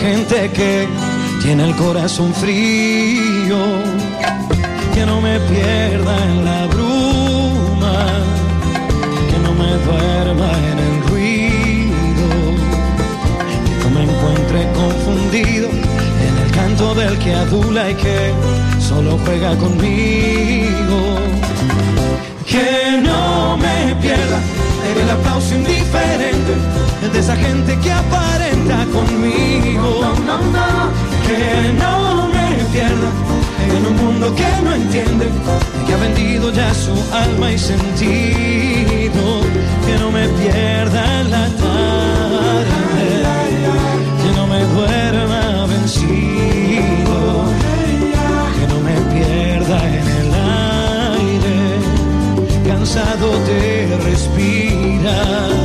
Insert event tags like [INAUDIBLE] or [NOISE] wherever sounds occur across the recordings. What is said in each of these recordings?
gente que tiene el corazón frío, que no me pierda en la bruma, que no me duerma en el ruido, que no me encuentre confundido en el canto del que adula y que solo juega conmigo. Que no me pierda en el aplauso indiferente de esa gente que aparenta conmigo. Que no me pierda en un mundo que no entiende, que ha vendido ya su alma y sentido. Que no me pierda en la tarde, que no me duerma vencido, que no me pierda en el aire, cansado de respirar.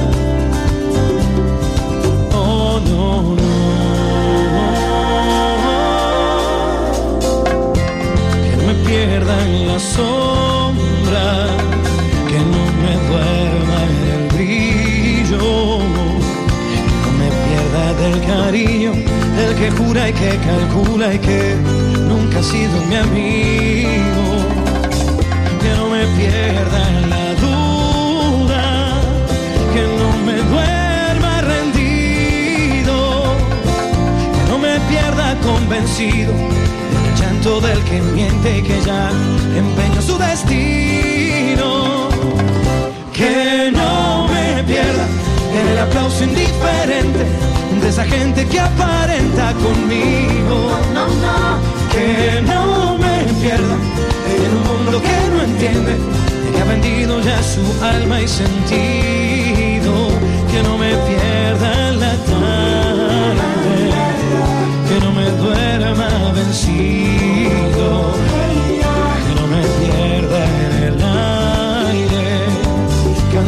Sombra, que no me duerma el brillo, que no me pierda del cariño, el que jura y que calcula y que nunca ha sido mi amigo. Que no me pierda la duda, que no me duerma rendido, que no me pierda convencido llanto del que miente y que ya empeña su destino. Que no me pierda en el aplauso indiferente de esa gente que aparenta conmigo. Que no me pierda en un mundo que no entiende, que ha vendido ya su alma y sentido. Que no me pierda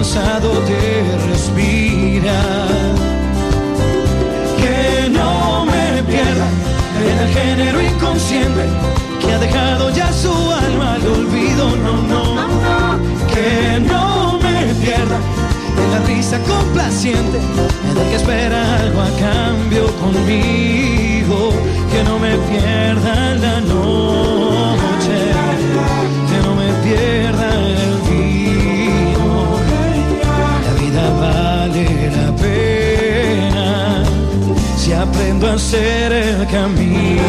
cansado de respirar. Que no me pierda en el género inconsciente que ha dejado ya su alma al olvido, no, no, que no me pierda en la risa complaciente en el que espera algo a cambio conmigo, que no me pierda la noche, si aprendo a hacer el camino.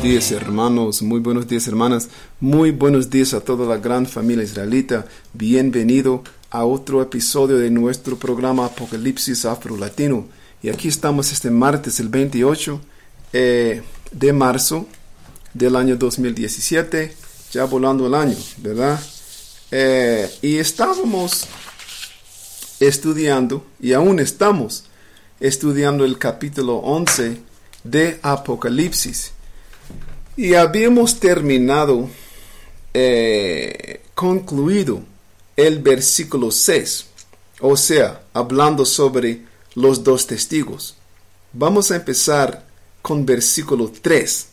Buenos días hermanos, muy buenos días hermanas, muy buenos días a toda la gran familia israelita. Bienvenido a otro episodio de nuestro programa Apocalipsis Afro Latino. Y aquí estamos este martes, el 28 eh, de marzo del año 2017, ya volando el año, ¿verdad? Eh, y estábamos estudiando, y aún estamos estudiando el capítulo 11 de Apocalipsis. Y habíamos terminado, eh, concluido el versículo 6, o sea, hablando sobre los dos testigos. Vamos a empezar con versículo 3,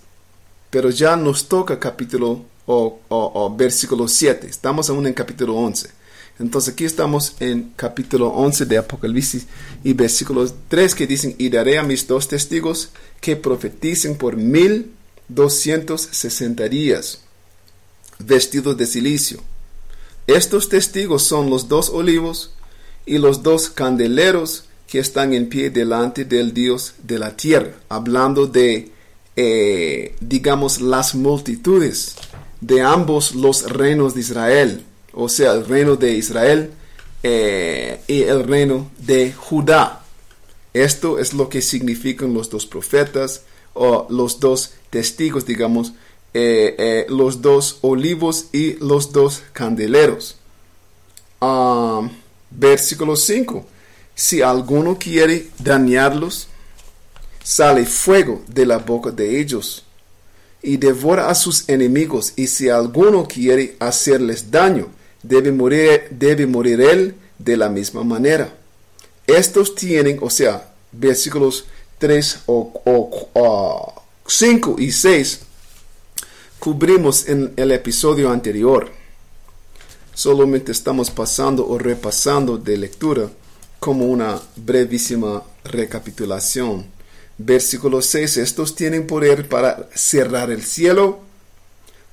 pero ya nos toca capítulo o, o- versículo 7. Estamos aún en capítulo 11. Entonces aquí estamos en capítulo 11 de Apocalipsis y versículo 3 que dicen, y daré a mis dos testigos que profeticen por mil doscientos sesenta días, vestidos de silicio. Estos testigos son los dos olivos y los dos candeleros que están en pie delante del Dios de la tierra, hablando de, eh, digamos, las multitudes de ambos los reinos de Israel, o sea, el reino de Israel eh, y el reino de Judá. Esto es lo que significan los dos profetas o los dos testigos, digamos, eh, eh, los dos olivos y los dos candeleros. Ah, versículo 5. Si alguno quiere dañarlos, sale fuego de la boca de ellos y devora a sus enemigos. Y si alguno quiere hacerles daño, debe morir, debe morir él de la misma manera. Estos tienen, o sea, versículos 3 o, 5 y 6 cubrimos en el episodio anterior. Solamente estamos pasando o repasando de lectura como una brevísima recapitulación. Versículo 6. Estos tienen poder para cerrar el cielo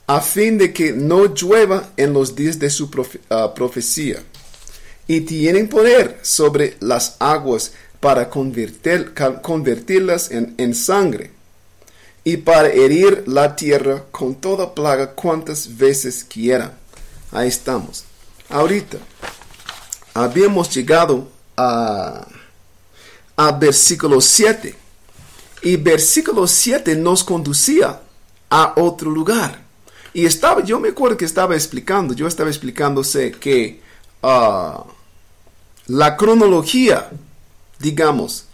a fin de que no llueva en los días de su ah, profecía. Y tienen poder sobre las aguas para convertirlas en, en sangre y para herir la tierra con toda plaga cuantas veces quieran. Ahí estamos. Ahorita habíamos llegado a, a versículo 7 y versículo 7 nos conducía a otro lugar. Y estaba, yo me acuerdo que estaba explicando, yo estaba explicándose que ah, la cronología digamos,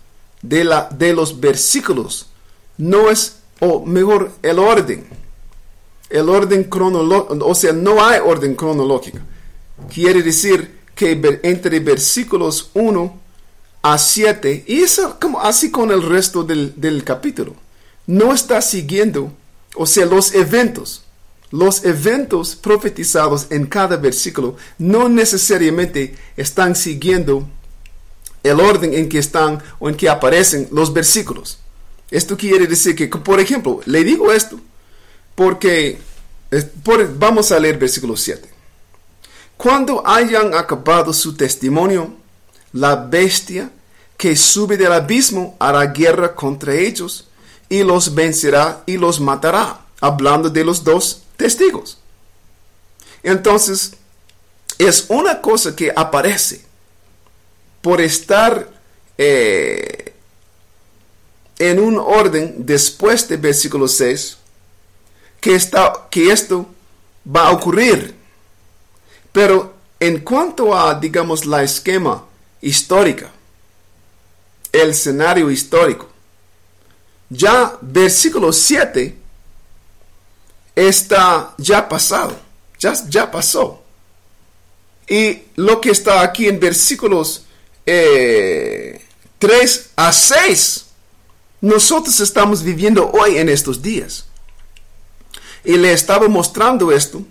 de, la, de los versículos no es, o mejor, el orden. El orden cronológico, o sea, no hay orden cronológico. Quiere decir que entre versículos 1 a 7, y eso como así con el resto del, del capítulo, no está siguiendo, o sea, los eventos. Los eventos profetizados en cada versículo no necesariamente están siguiendo el orden en que están o en que aparecen los versículos. Esto quiere decir que, por ejemplo, le digo esto porque vamos a leer versículo 7. Cuando hayan acabado su testimonio, la bestia que sube del abismo hará guerra contra ellos y los vencerá y los matará, hablando de los dos testigos. Entonces, es una cosa que aparece por estar eh, en un orden después de versículo 6, que, está, que esto va a ocurrir. Pero en cuanto a, digamos, la esquema histórica, el escenario histórico, ya versículo 7 está ya pasado, ya, ya pasó. Y lo que está aquí en versículos 3 eh, a 6, nosotros estamos viviendo hoy en estos días. Y le estaba mostrando esto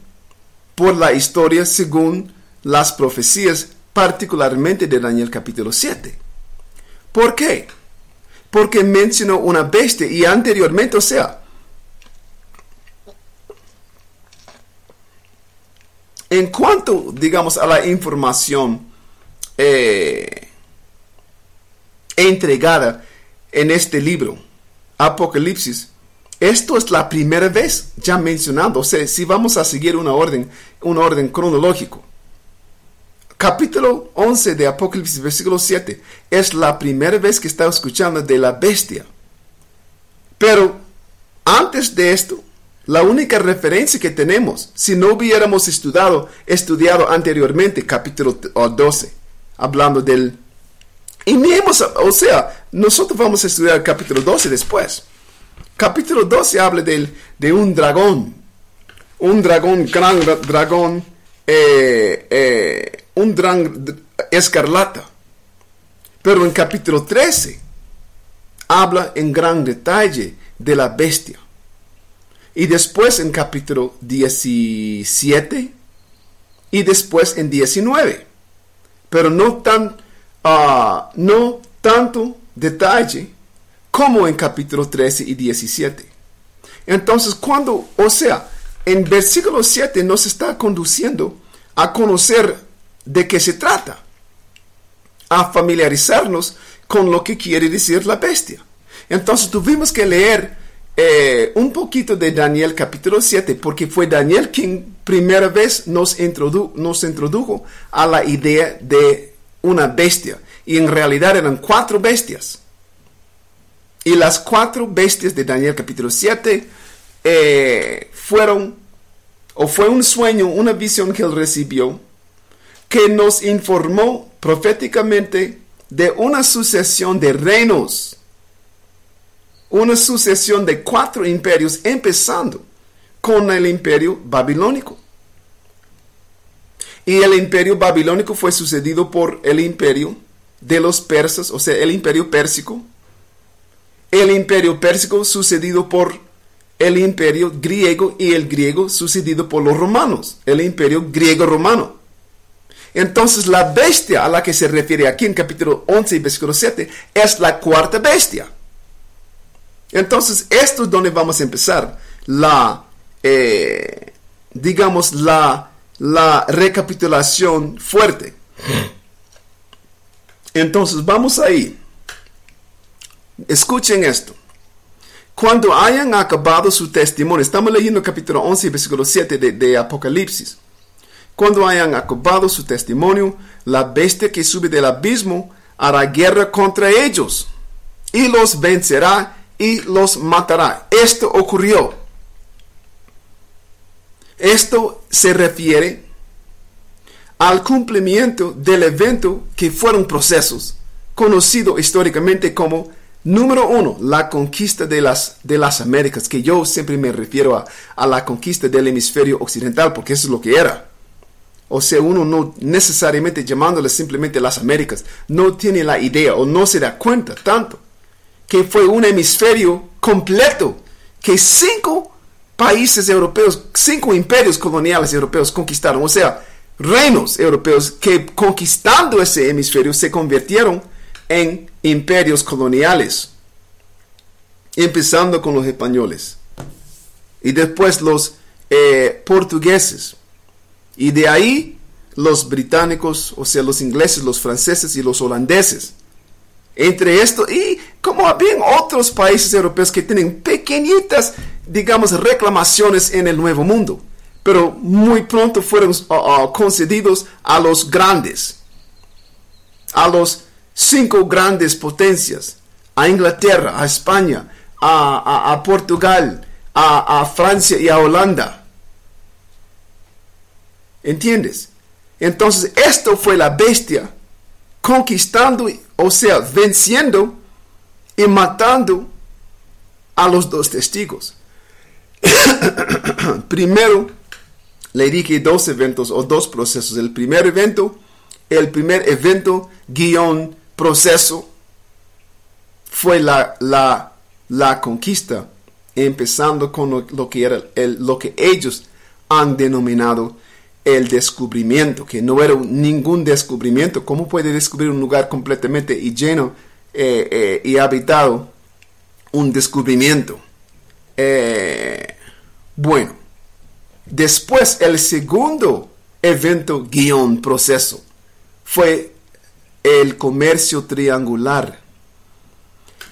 por la historia según las profecías, particularmente de Daniel capítulo 7. ¿Por qué? Porque mencionó una bestia y anteriormente, o sea, en cuanto, digamos, a la información eh, entregada en este libro, Apocalipsis. Esto es la primera vez ya mencionado, o sea, si vamos a seguir una orden, un orden cronológico. Capítulo 11 de Apocalipsis, versículo 7, es la primera vez que está escuchando de la bestia. Pero antes de esto, la única referencia que tenemos, si no hubiéramos estudiado, estudiado anteriormente capítulo 12, hablando del... Y ni hemos, o sea, nosotros vamos a estudiar el capítulo 12 después. Capítulo 12 habla del, de un dragón, un dragón, gran dragón, eh, eh, un dragón escarlata. Pero en capítulo 13 habla en gran detalle de la bestia. Y después en capítulo 17 y después en 19 pero no tan no tanto detalle como en capítulo 13 y 17. Entonces, cuando, o sea, en versículo 7 nos está conduciendo a conocer de qué se trata, a familiarizarnos con lo que quiere decir la bestia. Entonces tuvimos que leer eh, un poquito de Daniel capítulo 7, porque fue Daniel quien primera vez nos, nos introdujo a la idea de una bestia. y en realidad eran cuatro bestias. Y las cuatro bestias de Daniel capítulo 7 eh, fueron, o fue un sueño, una visión que él recibió, que nos informó proféticamente de una sucesión de reinos, una sucesión de cuatro imperios, empezando con el imperio babilónico. Y el imperio babilónico fue sucedido por el imperio de los persas, o sea, el imperio pérsico. El imperio pérsico sucedido por el imperio griego y el griego sucedido por los romanos, el imperio griego-romano. Entonces la bestia a la que se refiere aquí en capítulo 11 versículo 7 es la cuarta bestia. Entonces esto es donde vamos a empezar la, eh, digamos, la, la recapitulación fuerte. Entonces vamos ahí. Escuchen esto. Cuando hayan acabado su testimonio, estamos leyendo capítulo 11, versículo 7 de, de Apocalipsis. Cuando hayan acabado su testimonio, la bestia que sube del abismo hará guerra contra ellos y los vencerá y los matará. Esto ocurrió. Esto se refiere al cumplimiento del evento que fueron procesos, conocido históricamente como número uno, la conquista de las, de las Américas, que yo siempre me refiero a, a la conquista del hemisferio occidental, porque eso es lo que era. O sea, uno no necesariamente llamándole simplemente las Américas, no tiene la idea o no se da cuenta tanto que fue un hemisferio completo, que cinco países europeos, cinco imperios coloniales europeos conquistaron. O sea, reinos europeos que conquistando ese hemisferio se convirtieron en imperios coloniales, empezando con los españoles y después los eh, portugueses y de ahí los británicos, o sea, los ingleses, los franceses y los holandeses. Entre esto y como había otros países europeos que tienen pequeñitas, digamos, reclamaciones en el Nuevo Mundo pero muy pronto fueron uh, uh, concedidos a los grandes, a los cinco grandes potencias, a Inglaterra, a España, a, Portugal, a Francia y a Holanda. ¿Entiendes? Entonces, esto fue la bestia conquistando, o sea, venciendo y matando a los dos testigos. [COUGHS] Primero, le dije dos eventos o dos procesos. El primer evento, el primer evento guion proceso fue la, la, la conquista, empezando con lo, que era el, lo que ellos han denominado el descubrimiento, que no era ningún descubrimiento. ¿Cómo puede descubrir un lugar completamente lleno eh, eh, y habitado? Un descubrimiento. Eh, bueno, Después, el segundo evento guion proceso fue el comercio triangular.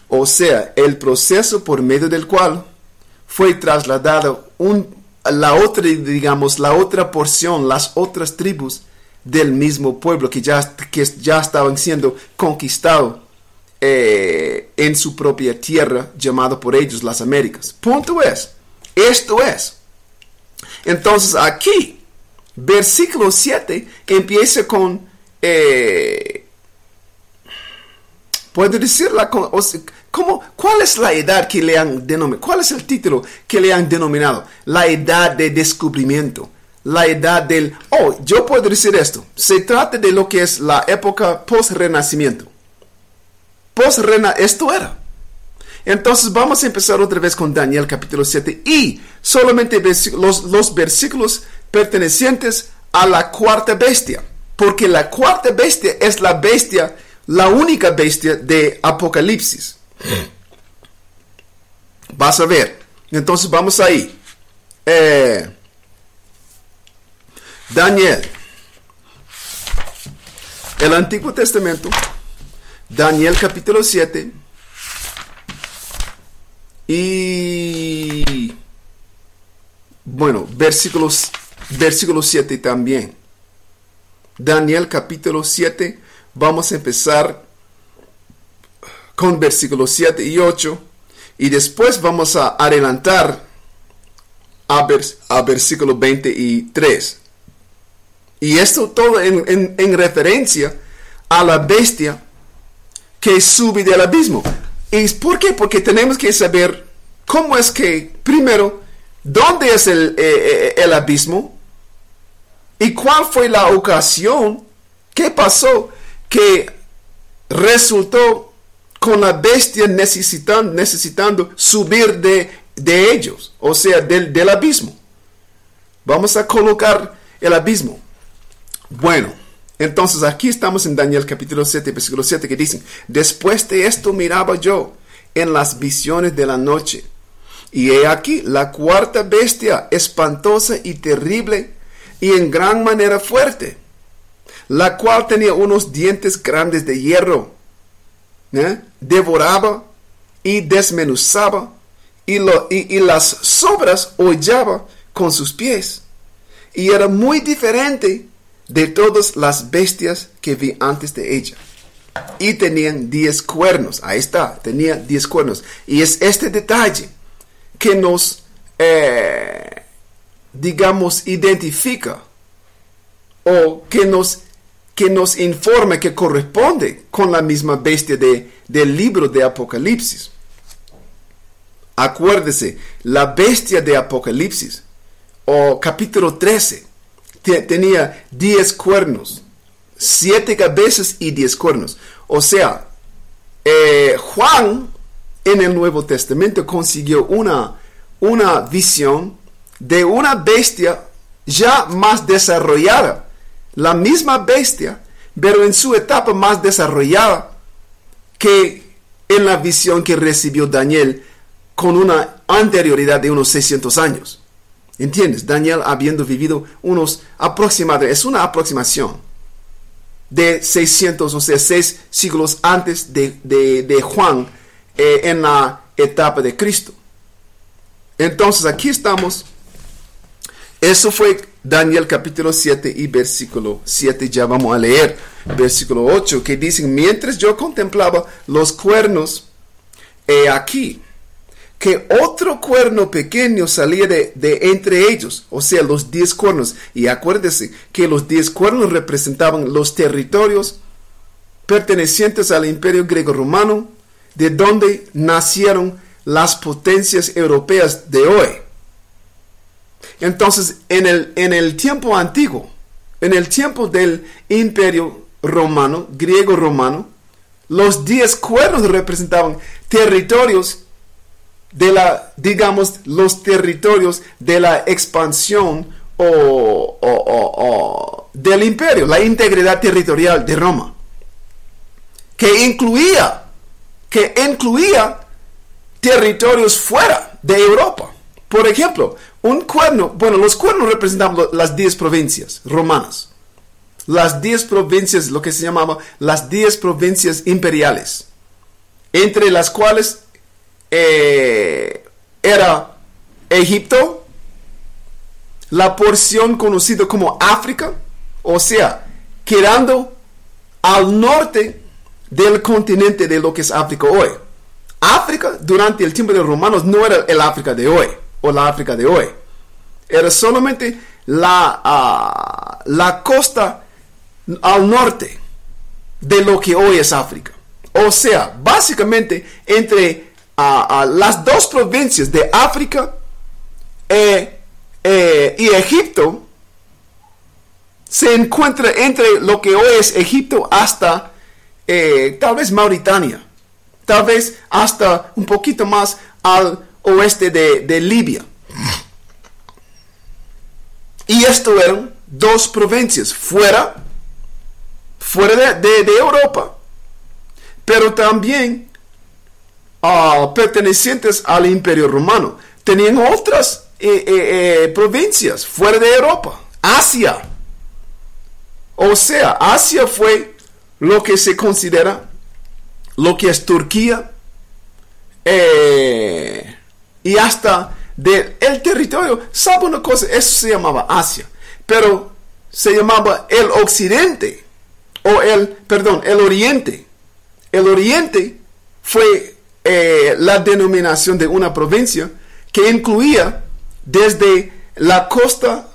O sea, el proceso por medio del cual fue trasladado la otra, digamos, la otra porción, las otras tribus del mismo pueblo que ya, que ya estaban siendo conquistados eh, en su propia tierra, llamado por ellos las Américas. Punto es, esto es, entonces aquí, versículo 7 empieza con, eh, puede decir la, ¿cómo, ¿cuál es la edad que le han denominado? ¿Cuál es el título que le han denominado? La edad de descubrimiento. La edad del, oh, yo puedo decir esto. Se trata de lo que es la época post-renacimiento. Post-renacimiento, esto era. Entonces vamos a empezar otra vez con Daniel capítulo 7 y solamente los, los versículos pertenecientes a la cuarta bestia. Porque la cuarta bestia es la bestia, la única bestia de Apocalipsis. Vas a ver. Entonces vamos ahí. Eh, Daniel. El Antiguo Testamento. Daniel capítulo 7 y bueno, versículos, versículo 7 también. Daniel capítulo 7, vamos a empezar con versículos 7 y 8 y después vamos a adelantar a, vers- a versículo 23. Y esto todo en referencia a la bestia que sube del abismo. ¿Y por qué? Porque tenemos que saber cómo es que, primero, dónde es el, eh, eh, el abismo y cuál fue la ocasión, qué pasó que resultó con la bestia necesitando, necesitando subir de, de ellos, o sea, del, del abismo. Vamos a colocar el abismo. Bueno, entonces aquí estamos en Daniel capítulo 7, versículo 7, que dicen, después de esto miraba yo en las visiones de la noche, y he aquí la cuarta bestia, espantosa y terrible, y en gran manera fuerte, la cual tenía unos dientes grandes de hierro, ¿eh? devoraba y desmenuzaba, y, lo- y- y las sobras hollaba con sus pies, y era muy diferente de todas las bestias que vi antes de ella. Y tenían diez cuernos. Ahí está, tenía diez cuernos. Y es este detalle que nos, eh, digamos, identifica o que nos, que nos informa que corresponde con la misma bestia de, del libro de Apocalipsis. Acuérdese, la bestia de Apocalipsis, o capítulo 13, te- tenía 10 cuernos, 7 cabezas y 10 cuernos. O sea, eh, Juan en el Nuevo Testamento consiguió una, una visión de una bestia ya más desarrollada. La misma bestia, pero en su etapa más desarrollada que en la visión que recibió Daniel con una anterioridad de unos 600 años. ¿Entiendes? Daniel habiendo vivido unos aproximadamente, es una aproximación de 600, o sea, 6 siglos antes de, de- Juan eh, en la etapa de Cristo. Entonces aquí estamos. Eso fue Daniel capítulo 7 y versículo 7. Ya vamos a leer versículo 8 que dicen, mientras yo contemplaba los cuernos, aquí que otro cuerno pequeño salía de, de entre ellos, o sea, los diez cuernos. Y acuérdese que los diez cuernos representaban los territorios pertenecientes al imperio griego-romano, de donde nacieron las potencias europeas de hoy. Entonces, en el, en el tiempo antiguo, en el tiempo del imperio romano, griego-romano, los diez cuernos representaban territorios de la, digamos, los territorios de la expansión o, o- o- del imperio, la integridad territorial de Roma, que incluía, que incluía territorios fuera de Europa. Por ejemplo, un cuerno, bueno, los cuernos representaban las 10 provincias romanas. Las 10 provincias, lo que se llamaba las 10 provincias imperiales, entre las cuales eh, era Egipto, la porción conocida como África, o sea, quedando al norte del continente de lo que es África hoy. África durante el tiempo de los romanos no era el África de hoy o la África de hoy. Era solamente la, ah, la costa al norte de lo que hoy es África. O sea, básicamente entre las dos provincias de África eh, eh, y Egipto se encuentra entre lo que hoy es Egipto hasta eh, tal vez Mauritania, tal vez hasta un poquito más al oeste de, de Libia. Y esto eran dos provincias fuera, fuera de- de Europa, pero también pertenecientes al imperio romano. Tenían otras eh, eh, eh, provincias fuera de Europa, Asia. O sea, Asia fue lo que se considera lo que es Turquía y hasta del el territorio. ¿Sabe una cosa? Eso se llamaba Asia, pero se llamaba el occidente o el, perdón, el oriente. El oriente fue eh, la denominación de una provincia que incluía desde la costa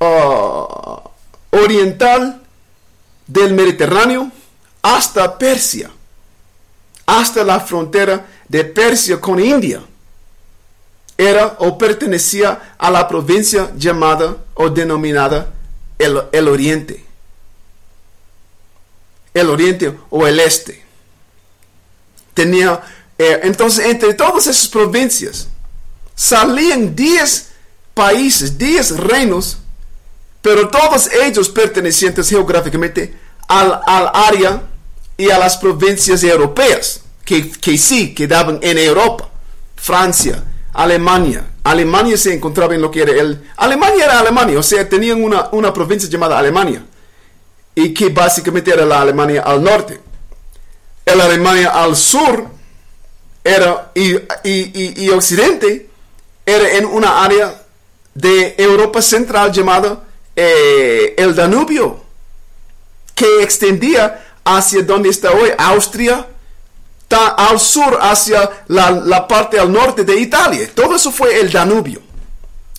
ah, oriental del Mediterráneo hasta Persia, hasta la frontera de Persia con India. Era o pertenecía a la provincia llamada o denominada el, el Oriente. El Oriente o el Este. Tenía, eh, entonces, entre todas esas provincias salían 10 países, 10 reinos, pero todos ellos pertenecientes geográficamente al, al área y a las provincias europeas, que, que sí quedaban en Europa, Francia, Alemania. Alemania se encontraba en lo que era el... Alemania era Alemania, o sea, tenían una, una provincia llamada Alemania, y que básicamente era la Alemania al norte. El Alemania al sur era, y, y, y, occidente era en una área de Europa central llamada eh, el Danubio, que extendía hacia donde está hoy Austria, al sur hacia la, la parte al norte de Italia. Todo eso fue el Danubio.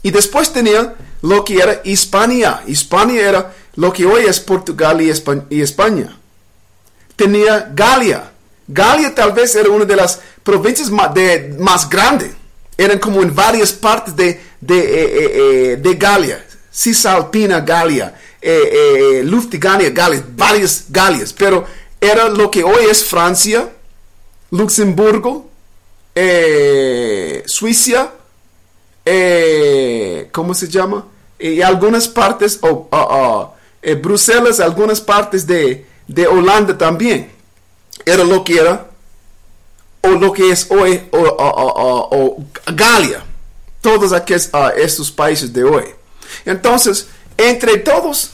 Y después tenía lo que era Hispania. Hispania era lo que hoy es Portugal y España. Tenía Galia. Galia tal vez era una de las provincias ma- de- más grandes. Eran como en varias partes de, de, eh, eh, eh, de Galia. Cisalpina Galia, eh, Galia, varias Galias. Pero era lo que hoy es Francia, Luxemburgo, Suiza, ¿cómo se llama? Y algunas partes, o Bruselas, algunas partes de, de Holanda también. Era lo que era, o lo que es hoy, o, o- o- o- Galia. Todos aquellos, ah, estos países de hoy. Entonces, entre todos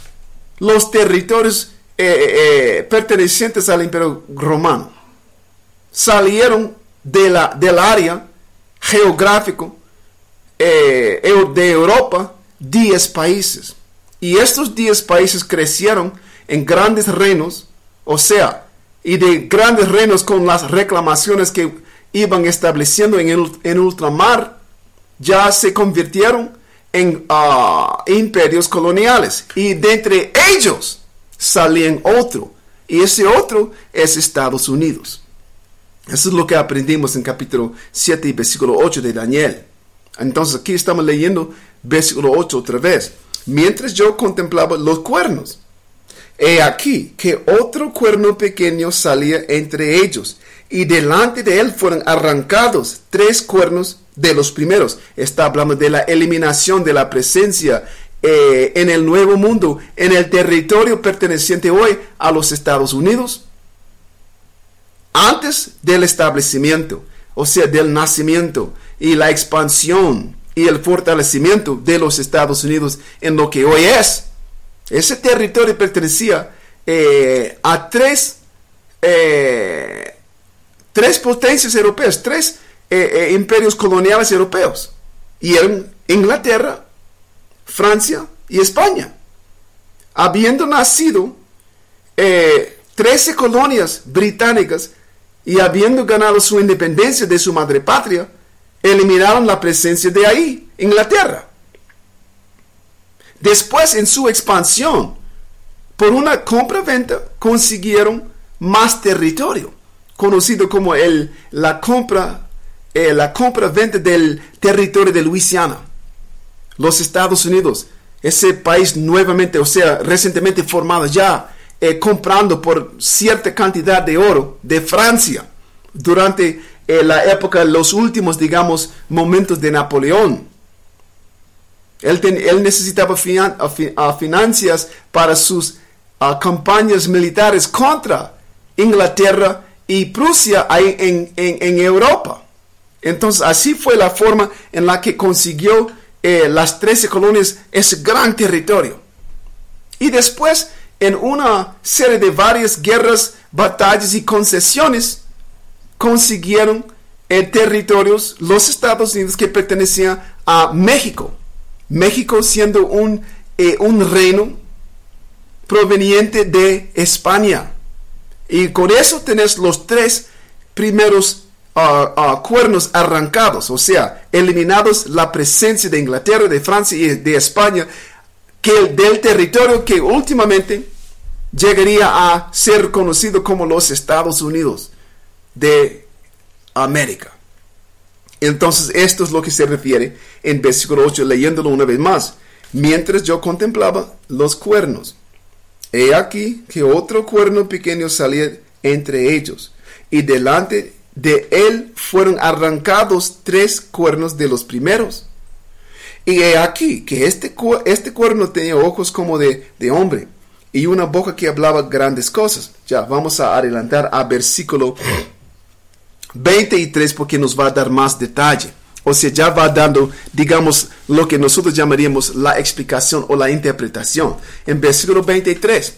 los territorios eh, eh, eh, pertenecientes al Imperio Romano, salieron de la, del área geográfico de Europa 10 países. Y estos 10 países crecieron en grandes reinos, o sea, y de grandes reinos con las reclamaciones que iban estableciendo en el en ultramar, ya se convirtieron en ah, imperios coloniales. Y de entre ellos salían otro. Y ese otro es Estados Unidos. Eso es lo que aprendimos en capítulo 7 y versículo 8 de Daniel. Entonces aquí estamos leyendo versículo 8 otra vez. Mientras yo contemplaba los cuernos, he aquí que otro cuerno pequeño salía entre ellos, y delante de él fueron arrancados tres cuernos de los primeros. Está hablando de la eliminación de la presencia eh, en el nuevo mundo, en el territorio perteneciente hoy a los Estados Unidos, antes del establecimiento, o sea, del nacimiento y la expansión y el fortalecimiento de los Estados Unidos en lo que hoy es. Ese territorio pertenecía eh, a tres, eh, tres potencias europeas, tres eh, imperios coloniales europeos. Y Inglaterra, Francia y España. Habiendo nacido eh, 13 colonias británicas y habiendo ganado su independencia de su madre patria, eliminaron la presencia de ahí, Inglaterra. Después, en su expansión, por una compra-venta, consiguieron más territorio, conocido como el, la compra eh, la compra-venta del territorio de Luisiana. Los Estados Unidos, ese país nuevamente, o sea, recientemente formado ya, eh, comprando por cierta cantidad de oro de Francia durante eh, la época, los últimos, digamos, momentos de Napoleón. Él, necesitaba finan- a fi- a financias para sus campañas militares contra Inglaterra y Prusia ahí en Europa. Entonces, así fue la forma en la que consiguió eh, las 13 colonias ese gran territorio. Y después, en una serie de varias guerras, batallas y concesiones, consiguieron eh, territorios, los Estados Unidos que pertenecían a México. México siendo un, eh, un reino proveniente de España. Y con eso tenés los tres primeros ah, ah, cuernos arrancados, o sea, eliminados la presencia de Inglaterra, de Francia y de España, que del territorio que últimamente llegaría a ser conocido como los Estados Unidos de América. Entonces, esto es lo que se refiere en versículo 8, leyéndolo una vez más. Mientras yo contemplaba los cuernos, he aquí que otro cuerno pequeño salía entre ellos, y delante de él fueron arrancados tres cuernos de los primeros. Y he aquí que este, este cuerno tenía ojos como de, de hombre y una boca que hablaba grandes cosas. Ya, vamos a adelantar a versículo 23 porque nos va a dar más detalle. O sea, ya va dando, digamos, lo que nosotros llamaríamos la explicación o la interpretación. En versículo 23,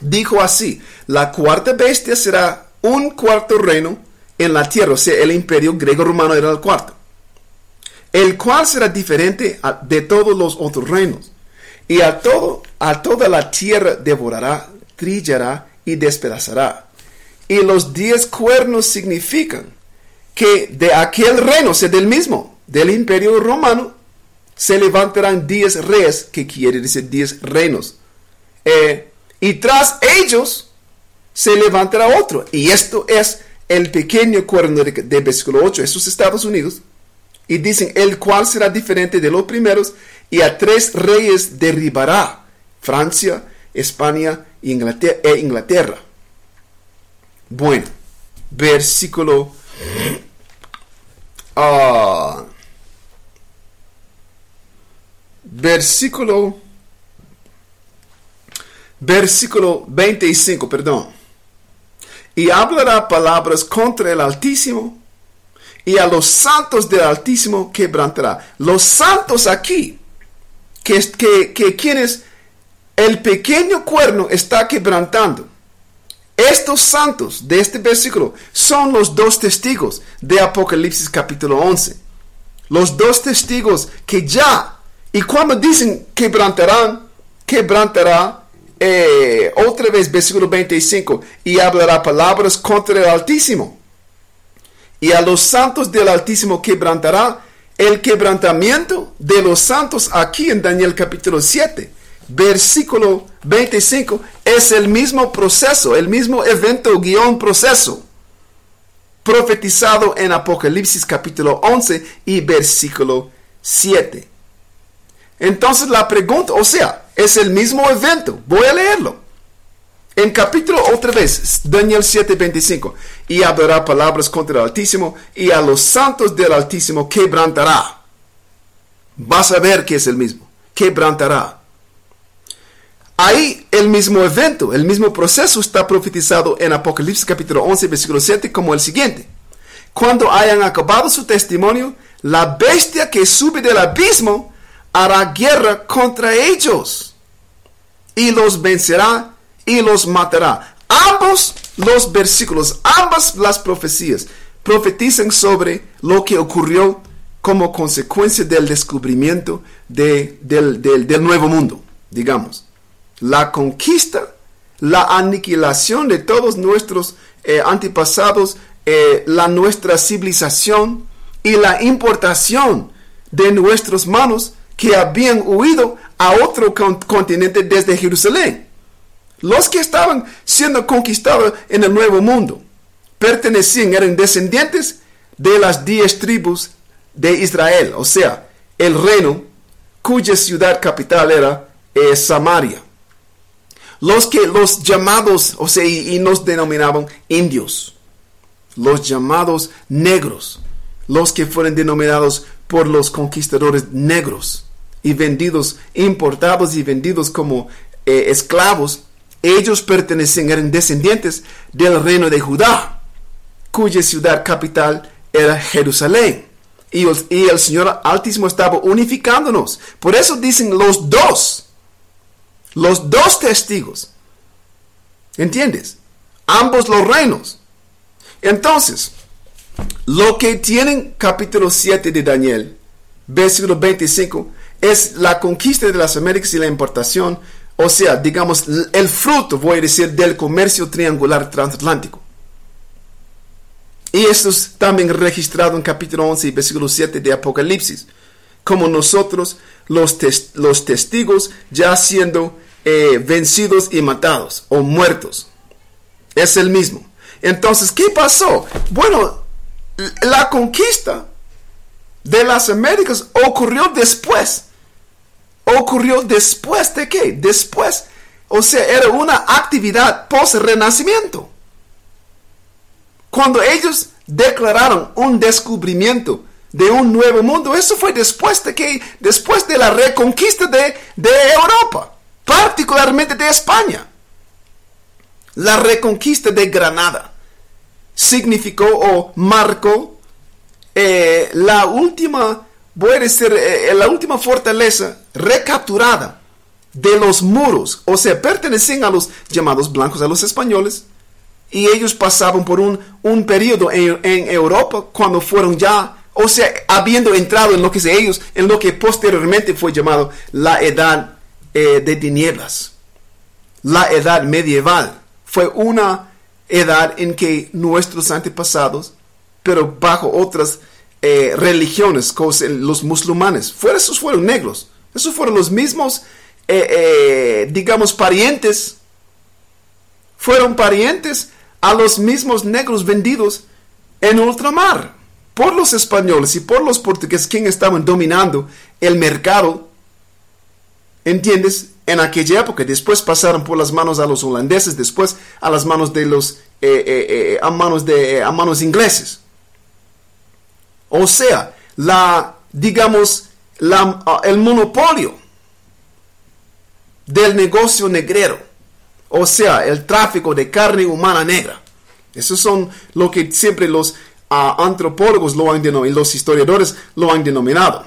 dijo así, la cuarta bestia será un cuarto reino en la tierra, o sea, el imperio griego-romano era el cuarto, el cual será diferente de todos los otros reinos, y a, todo, a toda la tierra devorará, trillará y despedazará. Y los diez cuernos significan que de aquel reino, o del mismo, del imperio romano, se levantarán diez reyes, que quiere decir diez reinos. Eh, y tras ellos se levantará otro. Y esto es el pequeño cuerno de, de versículo 8, esos Estados Unidos. Y dicen, el cual será diferente de los primeros, y a tres reyes derribará, Francia, España e Inglaterra. Bueno, versículo... ah, versículo... Versículo 25, perdón. Y hablará palabras contra el Altísimo, y a los santos del Altísimo quebrantará. Los santos aquí, que, que, que quienes el pequeño cuerno está quebrantando. Estos santos de este versículo son los dos testigos de Apocalipsis capítulo 11. Los dos testigos que ya, y cuando dicen quebrantarán, quebrantará, eh, otra vez versículo 25, y hablará palabras contra el Altísimo. Y a los santos del Altísimo quebrantará el quebrantamiento de los santos aquí en Daniel capítulo 7. Versículo 25 es el mismo proceso, el mismo evento guion proceso profetizado en Apocalipsis capítulo 11 y versículo 7. Entonces la pregunta, o sea, es el mismo evento. Voy a leerlo. En capítulo otra vez, Daniel 7:25, y hablará palabras contra el Altísimo, y a los santos del Altísimo quebrantará. Vas a ver que es el mismo, quebrantará. Ahí el mismo evento, el mismo proceso está profetizado en Apocalipsis capítulo 11, versículo 7 como el siguiente. Cuando hayan acabado su testimonio, la bestia que sube del abismo hará guerra contra ellos y los vencerá y los matará. Ambos los versículos, ambas las profecías profetizan sobre lo que ocurrió como consecuencia del descubrimiento de- del, del- del nuevo mundo, digamos. La conquista, la aniquilación de todos nuestros eh, antepasados, eh, la nuestra civilización y la importación de nuestros manos que habían huido a otro con- continente desde Jerusalén. Los que estaban siendo conquistados en el nuevo mundo pertenecían, eran descendientes de las diez tribus de Israel, o sea, el reino cuya ciudad capital era eh, Samaria. Los que los llamados, o sea, y, nos denominaban indios, los llamados negros, los que fueron denominados por los conquistadores negros y vendidos, importados y vendidos como eh, esclavos, ellos pertenecían, eran descendientes del reino de Judá, cuya ciudad capital era Jerusalén. Y el, y el Señor Altísimo estaba unificándonos. Por eso dicen los dos, los dos testigos. ¿Entiendes? Ambos los reinos. Entonces, lo que tienen capítulo 7 de Daniel, versículo 25, es la conquista de las Américas y la importación, o sea, digamos, el fruto, voy a decir, del comercio triangular transatlántico. Y esto es también registrado en capítulo 11 y versículo 7 de Apocalipsis. Como nosotros, los, los testigos, ya siendo eh, vencidos y matados o muertos. Es el mismo. Entonces, ¿qué pasó? Bueno, la conquista de las Américas ocurrió después. Ocurrió después de qué? Después. O sea, era una actividad post-renacimiento. Cuando ellos declararon un descubrimiento de un nuevo mundo, eso fue después de que, después de la reconquista de, de Europa, particularmente de España. La reconquista de Granada significó o marcó eh, la última, voy a eh, la última fortaleza recapturada de los muros, o sea, pertenecían a los llamados blancos, a los españoles, y ellos pasaban por un, un periodo en, en Europa cuando fueron ya, o sea, habiendo entrado en lo que ellos, en lo que posteriormente fue llamado la edad eh, de tinieblas, la edad medieval. Fue una edad en que nuestros antepasados, pero bajo otras eh, religiones, como los musulmanes, fueron, esos fueron negros, esos fueron los mismos, eh, digamos, parientes, fueron parientes a los mismos negros vendidos en ultramar por los españoles y por los portugueses, quienes estaban dominando el mercado, ¿entiendes? En aquella época, después pasaron por las manos a los holandeses, después a las manos de los, eh, eh, eh, a manos de, a manos ingleses. O sea, la, digamos, la, ah, el monopolio del negocio negrero, o sea, el tráfico de carne humana negra. Esos son lo que siempre los ah, antropólogos lo han denominado, los historiadores lo han denominado.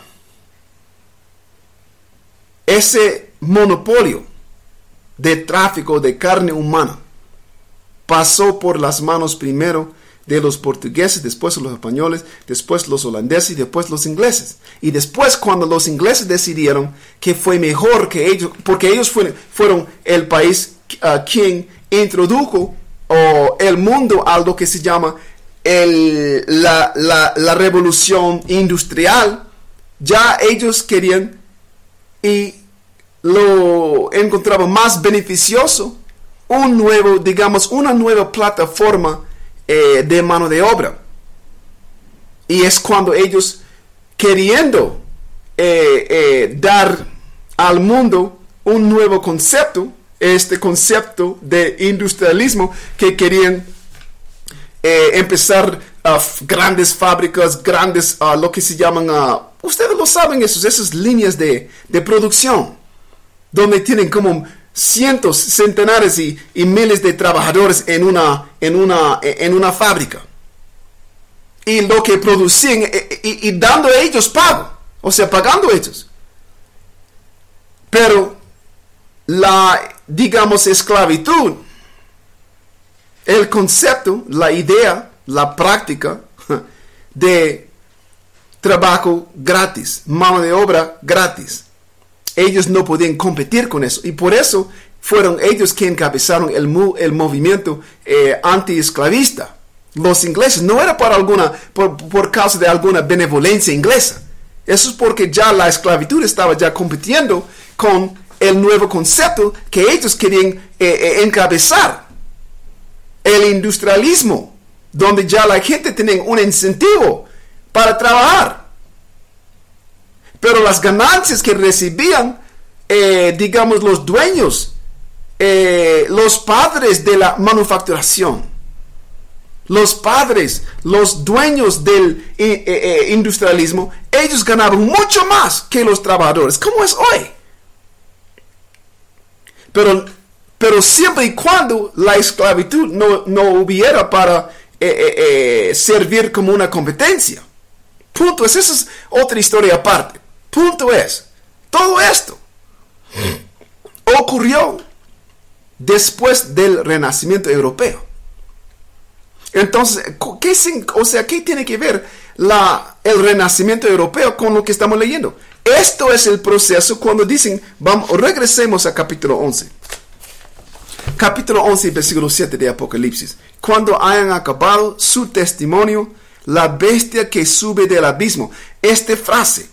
Ese monopolio de tráfico de carne humana pasó por las manos primero de los portugueses, después los españoles, después los holandeses y después los ingleses. Y después cuando los ingleses decidieron que fue mejor que ellos, porque ellos fueron, el país uh, quien introdujo oh, el mundo a lo que se llama el, la, la, la revolución industrial, ya ellos querían y lo encontraban más beneficioso un nuevo, digamos, una nueva plataforma eh, de mano de obra. Y es cuando ellos, queriendo eh, eh, dar al mundo un nuevo concepto, este concepto de industrialismo, que querían empezar uh, grandes fábricas, grandes, uh, lo que se llaman, uh, ustedes lo saben, esos, esas líneas de, de producción, donde tienen como cientos, centenares y, y, miles de trabajadores en una, en una, en una fábrica. Y lo que producían y, y, y, dando a ellos pago, o sea, pagando ellos. Pero la, digamos, esclavitud, el concepto, la idea, la práctica [LAUGHS] de trabajo gratis, mano de obra gratis ellos no podían competir con eso. Y por eso fueron ellos que encabezaron el, el movimiento eh, anti-esclavista. Los ingleses no era para alguna, por, por, causa de alguna benevolencia inglesa. Eso es porque ya la esclavitud estaba ya compitiendo con el nuevo concepto que ellos querían eh, eh, encabezar. El industrialismo, donde ya la gente tenía un incentivo para trabajar pero las ganancias que recibían, eh, digamos, los dueños, eh, los padres de la manufacturación, los padres, los dueños del eh, industrialismo, ellos ganaban mucho más que los trabajadores, como es hoy. Pero, pero siempre y cuando la esclavitud no, no hubiera para servir como una competencia. Punto es, esa es otra historia aparte. Punto es, todo esto ocurrió después del renacimiento europeo. Entonces, ¿qué, o sea, ¿qué tiene que ver la, el renacimiento europeo con lo que estamos leyendo? Esto es el proceso cuando dicen, vamos, regresemos a capítulo 11. capítulo 11, versículo 7 de Apocalipsis. Cuando hayan acabado su testimonio, la bestia que sube del abismo. Esta frase,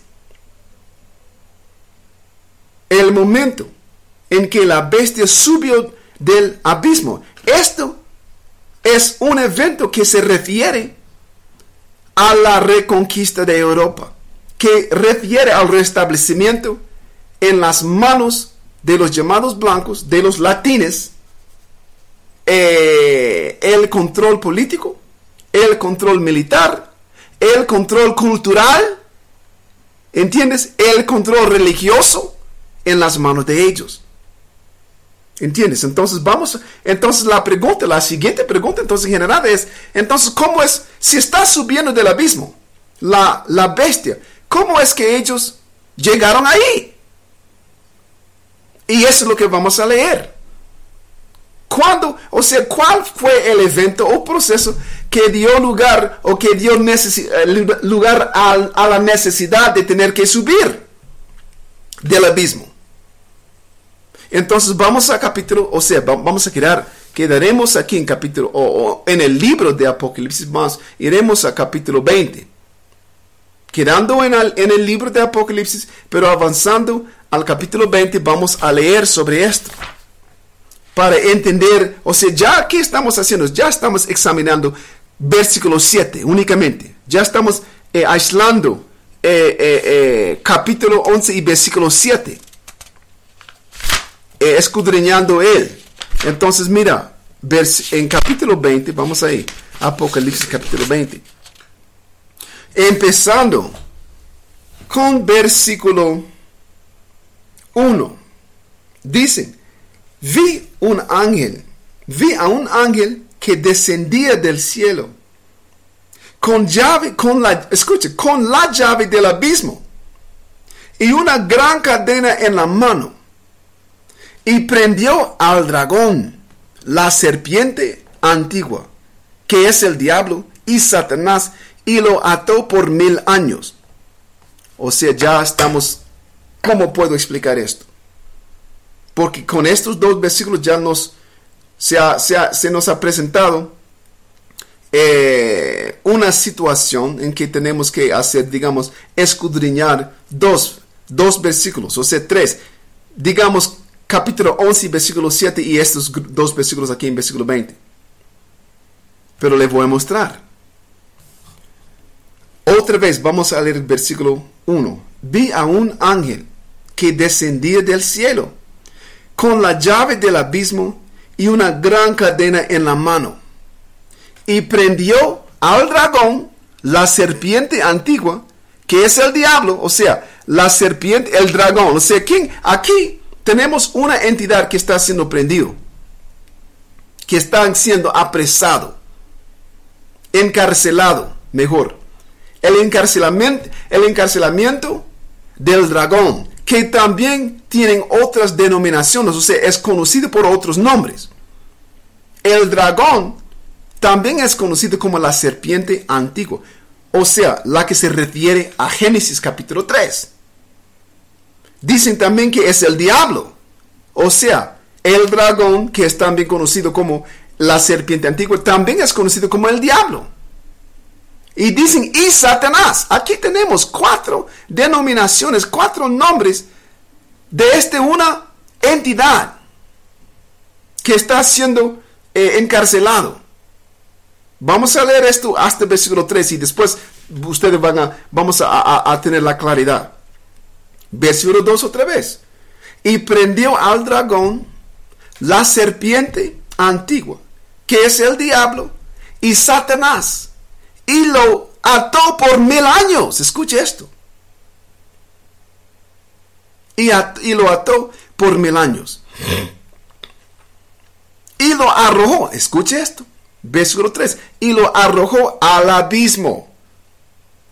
el momento en que la bestia subió del abismo. Esto es un evento que se refiere a la reconquista de Europa, que refiere al restablecimiento en las manos de los llamados blancos, de los latines, eh, el control político, el control militar, el control cultural, ¿entiendes? El control religioso en las manos de ellos. ¿Entiendes? Entonces vamos, entonces la pregunta, la siguiente pregunta entonces general es, entonces, ¿cómo es, si está subiendo del abismo, la, la bestia, ¿cómo es que ellos llegaron ahí? Y eso es lo que vamos a leer. ¿Cuándo? O sea, ¿cuál fue el evento o proceso que dio lugar o que dio eh, lugar a, la necesidad de tener que subir del abismo? Entonces vamos a capítulo, o sea, vamos a quedar, quedaremos aquí en capítulo, o, en el libro de Apocalipsis más, iremos a capítulo 20. Quedando en el libro de Apocalipsis, pero avanzando al capítulo 20, vamos a leer sobre esto. Para entender, o sea, ya ¿qué estamos haciendo? Ya estamos examinando versículo 7 únicamente. Ya estamos eh, aislando eh, eh, capítulo 11 y versículo 7 eh, escudriñando él. Entonces, mira, en capítulo 20, vamos ahí, Apocalipsis capítulo 20. Empezando con versículo 1. Dice, vi un ángel, vi a un ángel que descendía del cielo con llave, con la, escuche, con la llave del abismo y una gran cadena en la mano y prendió al dragón, la serpiente antigua, que es el diablo y Satanás, y lo ató por mil años. O sea, ya estamos, ¿cómo puedo explicar esto? Porque con estos dos versículos ya nos, se, se, nos ha presentado eh, una situación en que tenemos que hacer, digamos, escudriñar dos, dos versículos, o sea, tres. Digamos, capítulo 11, versículo 7 y estos dos versículos aquí en versículo 20. Pero le voy a mostrar. Otra vez vamos a leer el versículo 1. Vi a un ángel que descendía del cielo con la llave del abismo y una gran cadena en la mano. Y prendió al dragón, la serpiente antigua, que es el diablo, o sea, la serpiente, el dragón. O sea, ¿quién? Aquí tenemos una entidad que está siendo prendido, que está siendo apresado, encarcelado, mejor. El encarcelamiento, el encarcelamiento del dragón, que también tienen otras denominaciones, o sea, es conocido por otros nombres. El dragón también es conocido como la serpiente antigua, o sea, la que se refiere a Génesis capítulo 3. Dicen también que es el diablo. O sea, el dragón, que es también conocido como la serpiente antigua, también es conocido como el diablo. Y dicen, y Satanás. Aquí tenemos cuatro denominaciones, cuatro nombres de este una entidad que está siendo eh, encarcelado. Vamos a leer esto hasta el versículo 3 y después ustedes van a, vamos a, a tener la claridad. Versículo 2 otra vez. Y prendió al dragón, la serpiente antigua, que es el diablo, y Satanás, y lo ató por mil años. Escuche esto. Y, y lo ató por mil años. Y lo arrojó, escuche esto, versículo 3, y lo arrojó al abismo.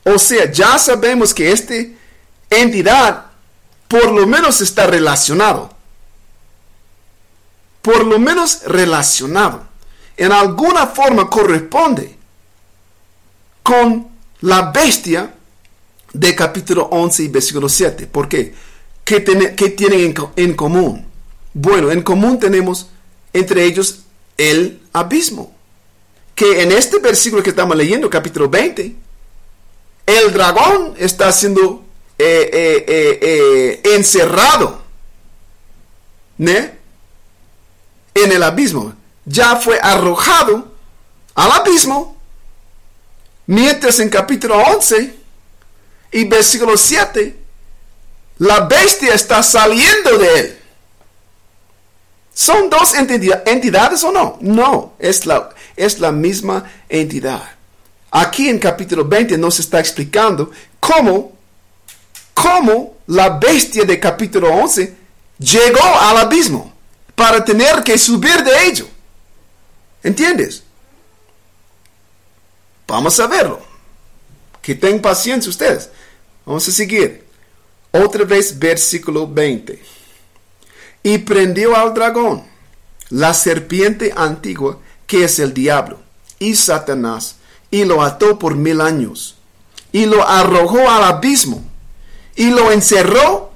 O sea, ya sabemos que esta entidad por lo menos está relacionado. Por lo menos relacionado. En alguna forma corresponde con la bestia de capítulo 11 y versículo 7. ¿Por qué? ¿Qué, tienen en, común? Bueno, en común tenemos entre ellos el abismo. Que en este versículo que estamos leyendo, capítulo 20, el dragón está siendo eh, eh, eh, encerrado en el abismo. Ya fue arrojado al abismo. Mientras en capítulo 11 y versículo 7, la bestia está saliendo de él. ¿Son dos entidad- entidades o no? No, es la, es la misma entidad. Aquí en capítulo 20 nos está explicando cómo, cómo la bestia de capítulo 11 llegó al abismo para tener que subir de ello. ¿Entiendes? Vamos a verlo. Que tengan paciencia ustedes. Vamos a seguir. Otra vez versículo 20 y prendió al dragón, la serpiente antigua que es el diablo y Satanás, y lo ató por mil años, y lo arrojó al abismo, y lo encerró,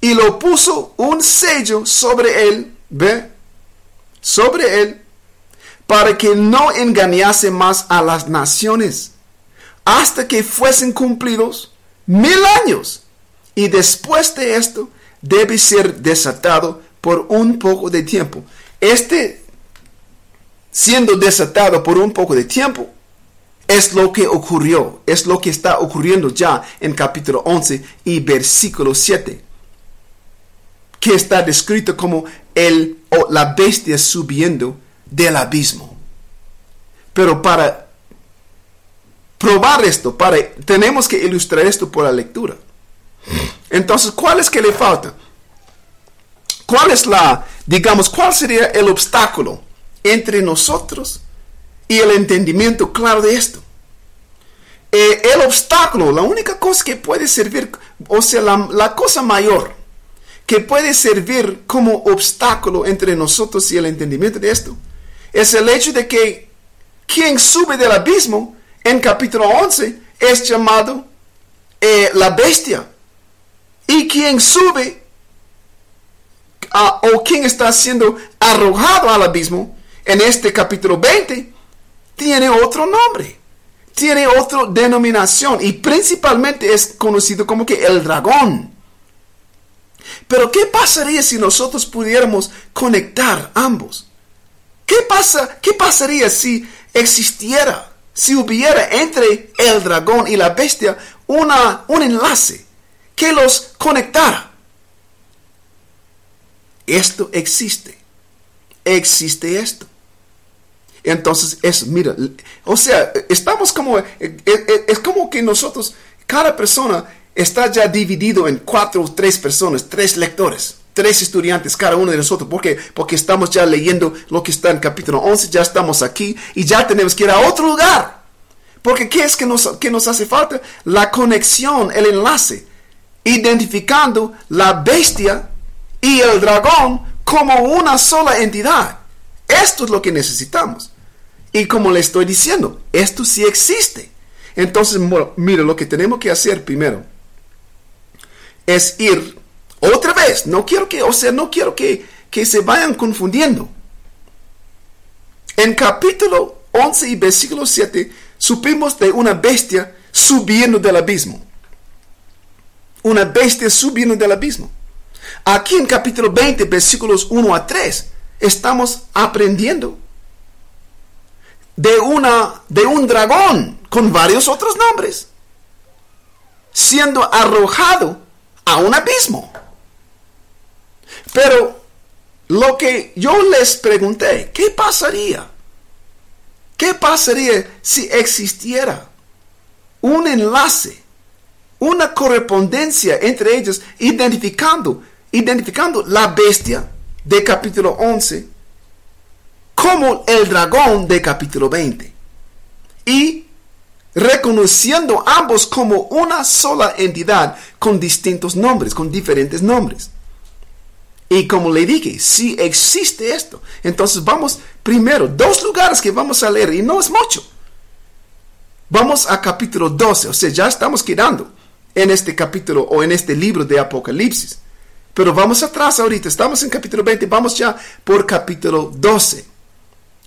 y lo puso un sello sobre él, ve, sobre él, para que no engañase más a las naciones, hasta que fuesen cumplidos mil años. Y después de esto, debe ser desatado por un poco de tiempo. Este, siendo desatado por un poco de tiempo, es lo que ocurrió, es lo que está ocurriendo ya en capítulo 11 y versículo 7, que está descrito como el, o la bestia subiendo del abismo. Pero para probar esto, para, tenemos que ilustrar esto por la lectura. Entonces, ¿cuál es que le falta? ¿Cuál es la, digamos, cuál sería el obstáculo entre nosotros y el entendimiento claro de esto? Eh, el obstáculo, la única cosa que puede servir, o sea, la, la cosa mayor que puede servir como obstáculo entre nosotros y el entendimiento de esto, es el hecho de que quien sube del abismo en capítulo 11 es llamado eh, la bestia. Y quien sube ah, o quien está siendo arrojado al abismo en este capítulo 20 tiene otro nombre, tiene otra denominación y principalmente es conocido como que el dragón. Pero ¿qué pasaría si nosotros pudiéramos conectar ambos? ¿Qué, pasa, ¿Qué pasaría si existiera, si hubiera entre el dragón y la bestia una, un enlace que los conectara? Esto existe. Existe esto. Entonces, es, mira, o sea, estamos como, es, es como que nosotros, cada persona está ya dividido en cuatro o tres personas, tres lectores, tres estudiantes, cada uno de nosotros. ¿Por qué? Porque estamos ya leyendo lo que está en capítulo 11, ya estamos aquí y ya tenemos que ir a otro lugar. Porque ¿qué es que nos, que nos hace falta? La conexión, el enlace, identificando la bestia y el dragón como una sola entidad. Esto es lo que necesitamos. Y como le estoy diciendo, esto sí existe. Entonces, bueno, mire, lo que tenemos que hacer primero es ir otra vez. No quiero que, o sea, no quiero que, que se vayan confundiendo. En capítulo 11 y versículo 7, supimos de una bestia subiendo del abismo. Una bestia subiendo del abismo. Aquí en capítulo 20, versículos 1 a 3, estamos aprendiendo de, una, de un dragón con varios otros nombres, siendo arrojado a un abismo. Pero lo que yo les pregunté, ¿qué pasaría? ¿Qué pasaría si existiera un enlace, una correspondencia entre ellos, identificando, identificando la bestia de capítulo 11 como el dragón de capítulo 20? Y reconociendo ambos como una sola entidad con distintos nombres, con diferentes nombres. Y como le dije, si existe esto, entonces vamos primero, dos lugares que vamos a leer, y no es mucho. Vamos a capítulo 12, o sea, ya estamos quedando en este capítulo o en este libro de Apocalipsis. Pero vamos atrás ahorita, estamos en capítulo 20, vamos ya por capítulo 12.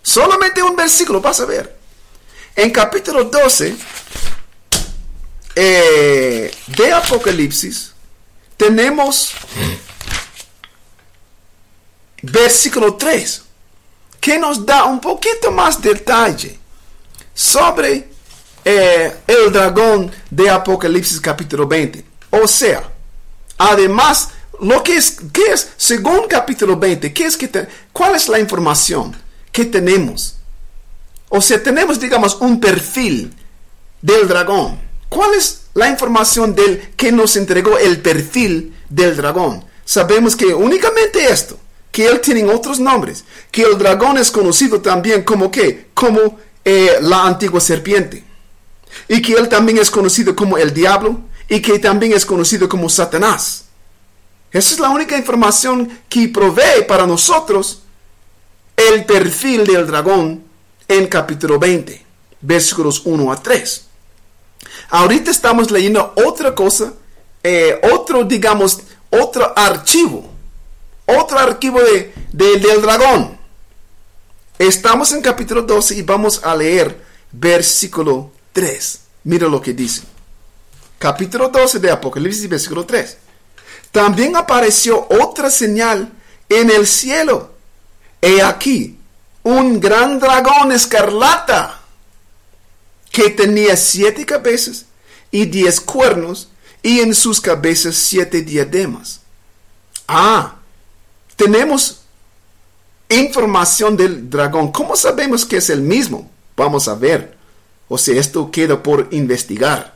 Solamente un versículo, vas a ver. En capítulo 12 eh, de Apocalipsis tenemos versículo 3, que nos da un poquito más detalle sobre eh, el dragón de Apocalipsis capítulo 20. O sea, además, lo que es, ¿qué es? Según capítulo 20, ¿qué es que ¿cuál es la información que tenemos? O sea, tenemos, digamos, un perfil del dragón. ¿Cuál es la información del que nos entregó el perfil del dragón? Sabemos que únicamente esto, que él tiene otros nombres, que el dragón es conocido también como qué, como eh, la antigua serpiente, y que él también es conocido como el diablo, y que también es conocido como Satanás. Esa es la única información que provee para nosotros el perfil del dragón en capítulo 20, versículos 1 a 3. Ahorita estamos leyendo otra cosa, eh, otro, digamos, otro archivo, otro archivo de, de- del dragón. Estamos en capítulo 12 y vamos a leer versículo 3. Mira lo que dice. Capítulo 12 de Apocalipsis, versículo 3. También apareció otra señal en el cielo. He aquí, un gran dragón escarlata que tenía siete cabezas y diez cuernos y en sus cabezas siete diademas. Ah, tenemos información del dragón. ¿Cómo sabemos que es el mismo? Vamos a ver. O sea, esto queda por investigar.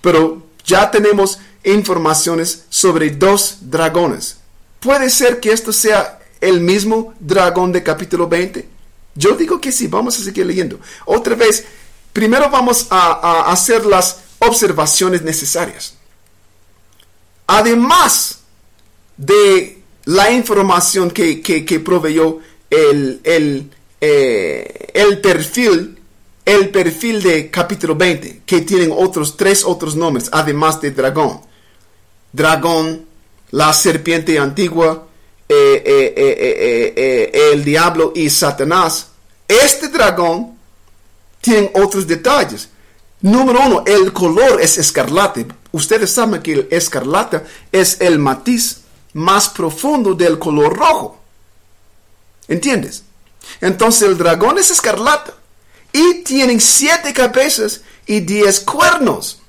Pero ya tenemos informaciones sobre dos dragones. ¿Puede ser que esto sea el mismo dragón de capítulo 20? Yo digo que sí, vamos a seguir leyendo. Otra vez, primero vamos a, a hacer las observaciones necesarias. Además de la información que, que- proveyó el, el, eh, el perfil, el perfil de capítulo 20, que tienen otros tres otros nombres, además de dragón. Dragón, la serpiente antigua, eh, eh, el diablo y Satanás. Este dragón tiene otros detalles. Número uno, el color es escarlate. Ustedes saben que el escarlata es el matiz más profundo del color rojo. ¿Entiendes? Entonces el dragón es escarlata y tienen siete cabezas y diez cuernos.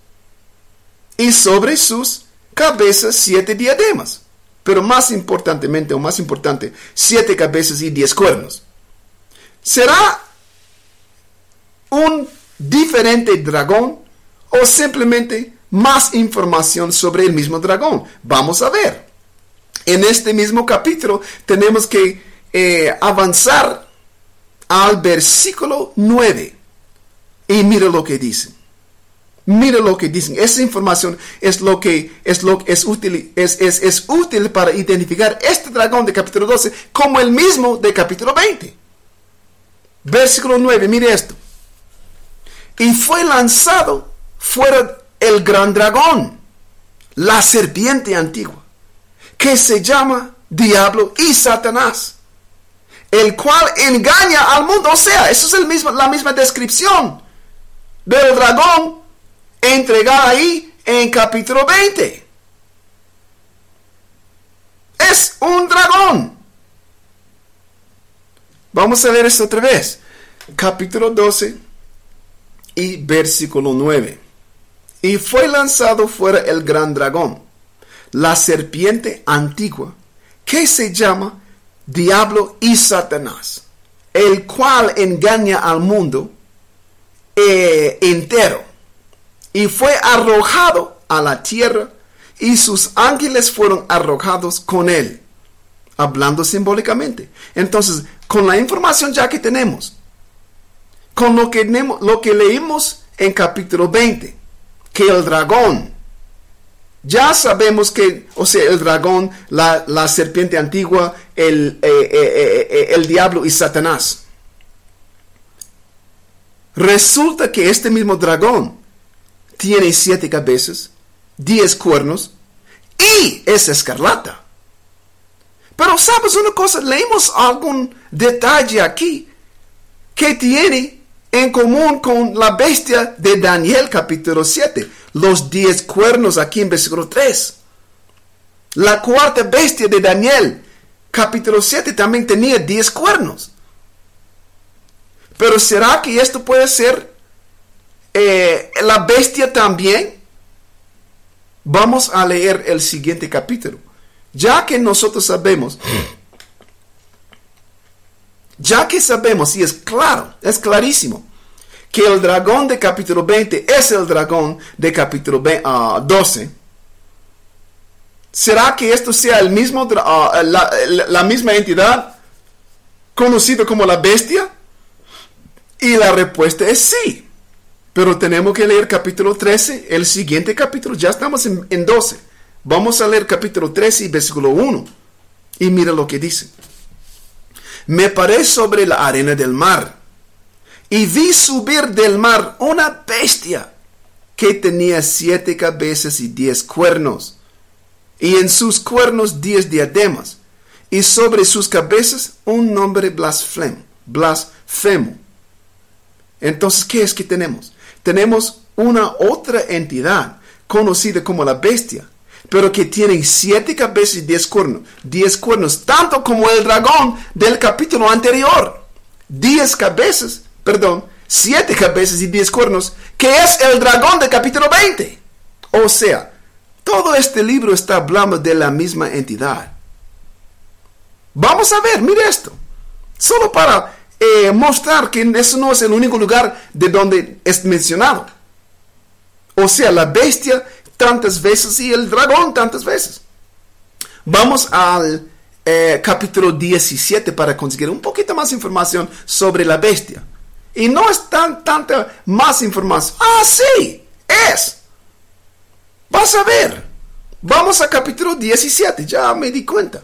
Y sobre sus cabezas siete diademas. Pero más importantemente, o más importante, siete cabezas y diez cuernos. ¿Será un diferente dragón o simplemente más información sobre el mismo dragón? Vamos a ver. En este mismo capítulo tenemos que eh, avanzar al versículo 9. Y mira lo que dice. Mira lo que dicen. Esa información es lo que es lo es útil es, es, es útil para identificar este dragón de capítulo 12 como el mismo de capítulo 20. Versículo 9, mire esto. Y fue lanzado fuera el gran dragón, la serpiente antigua, que se llama Diablo y Satanás, el cual engaña al mundo. O sea, eso es el mismo, la misma descripción del dragón entregada ahí en capítulo 20. Es un dragón. Vamos a ver esto otra vez. Capítulo 12 y versículo 9. Y fue lanzado fuera el gran dragón, la serpiente antigua, que se llama Diablo y Satanás, el cual engaña al mundo eh, entero. Y fue arrojado a la tierra y sus ángeles fueron arrojados con él, hablando simbólicamente. Entonces, con la información ya que tenemos, con lo que, lo que leímos en capítulo 20, que el dragón, ya sabemos que, o sea, el dragón, la, serpiente antigua, el, eh, eh, eh, el diablo y Satanás. Resulta que este mismo dragón tiene siete cabezas, diez cuernos y es escarlata. Pero sabes una cosa, leímos algún detalle aquí que tiene en común con la bestia de Daniel capítulo 7, los diez cuernos aquí en versículo 3. La cuarta bestia de Daniel capítulo 7 también tenía diez cuernos. Pero ¿será que esto puede ser eh, la bestia también? Vamos a leer el siguiente capítulo. Ya que nosotros sabemos, ya que sabemos, y es claro, es clarísimo, que el dragón de capítulo 20 es el dragón de capítulo 20, ah, 12, ¿será que esto sea el mismo, ah, la, la- misma entidad conocida como la bestia? Y la respuesta es sí. Pero tenemos que leer capítulo 13, el siguiente capítulo, ya estamos en, en 12. Vamos a leer capítulo 13 y versículo 1. Y mira lo que dice. Me paré sobre la arena del mar y vi subir del mar una bestia que tenía siete cabezas y diez cuernos, y en sus cuernos diez diademas, y sobre sus cabezas un nombre blasfemo. blasfemo. Entonces, ¿qué es que tenemos? Tenemos una otra entidad conocida como la bestia, pero que tiene siete cabezas y diez cuernos. Diez cuernos, tanto como el dragón del capítulo anterior. Diez cabezas, perdón, siete cabezas y diez cuernos, que es el dragón del capítulo 20. O sea, todo este libro está hablando de la misma entidad. Vamos a ver, mire esto. Solo para eh, mostrar que eso no es el único lugar de donde es mencionado. O sea, la bestia tantas veces y el dragón tantas veces. Vamos al eh, capítulo 17 para conseguir un poquito más información sobre la bestia. Y no es tan tanta más información. Ah, sí, es. Vas a ver. Vamos a capítulo 17, ya me di cuenta.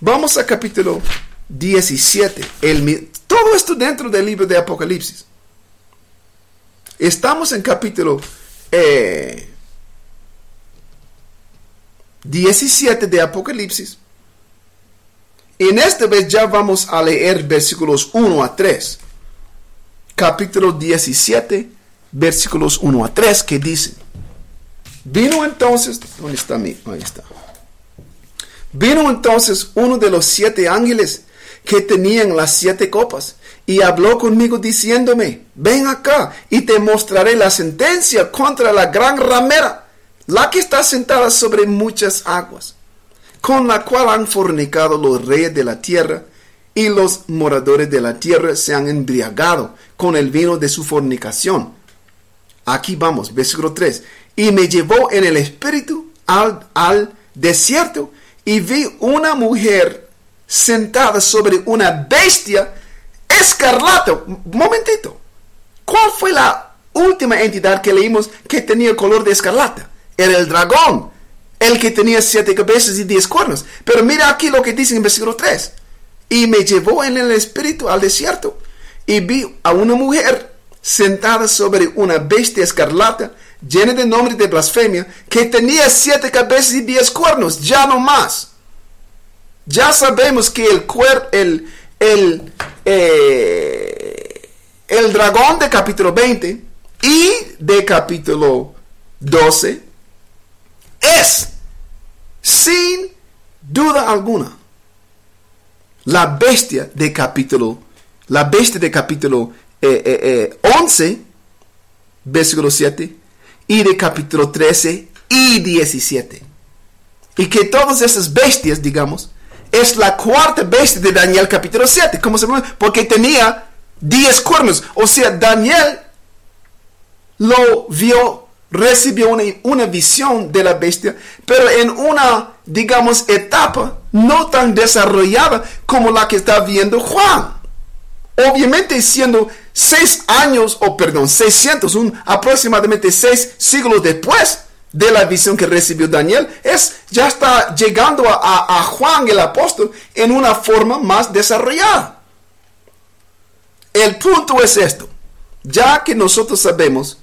Vamos a capítulo 17. El, todo esto dentro del libro de Apocalipsis. Estamos en capítulo eh, 17 de Apocalipsis. En esta vez ya vamos a leer versículos 1 a 3. Capítulo 17, versículos 1 a 3, que dicen. Vino entonces, ¿dónde está mi? Ahí está. Vino entonces uno de los siete ángeles que tenían las siete copas y habló conmigo diciéndome, ven acá y te mostraré la sentencia contra la gran ramera, la que está sentada sobre muchas aguas, con la cual han fornicado los reyes de la tierra y los moradores de la tierra se han embriagado con el vino de su fornicación. Aquí vamos, versículo 3. Y me llevó en el espíritu al, al desierto y vi una mujer sentada sobre una bestia escarlata. Momentito. ¿Cuál fue la última entidad que leímos que tenía color de escarlata? Era el dragón, el que tenía siete cabezas y diez cuernos. Pero mira aquí lo que dice en versículo 3. Y me llevó en el espíritu al desierto y vi a una mujer sentada sobre una bestia escarlata llena de nombres de blasfemia que tenía siete cabezas y diez cuernos, ya no más. Ya sabemos que el cuer, el, el, eh, el dragón de capítulo 20 y de capítulo 12 es, sin duda alguna, la bestia de capítulo, la bestia de capítulo eh, eh, eh, 11, versículo 7, y de capítulo 13 y 17. Y que todas esas bestias, digamos, es la cuarta bestia de Daniel capítulo 7. ¿Cómo se llama? Porque tenía 10 cuernos. O sea, Daniel lo vio, recibió una, una visión de la bestia, pero en una, digamos, etapa no tan desarrollada como la que está viendo Juan. Obviamente siendo seis años, o perdón, 600, un, aproximadamente seis siglos después de la visión que recibió Daniel, es, ya está llegando a, a- a Juan el apóstol en una forma más desarrollada. El punto es esto, ya que nosotros sabemos,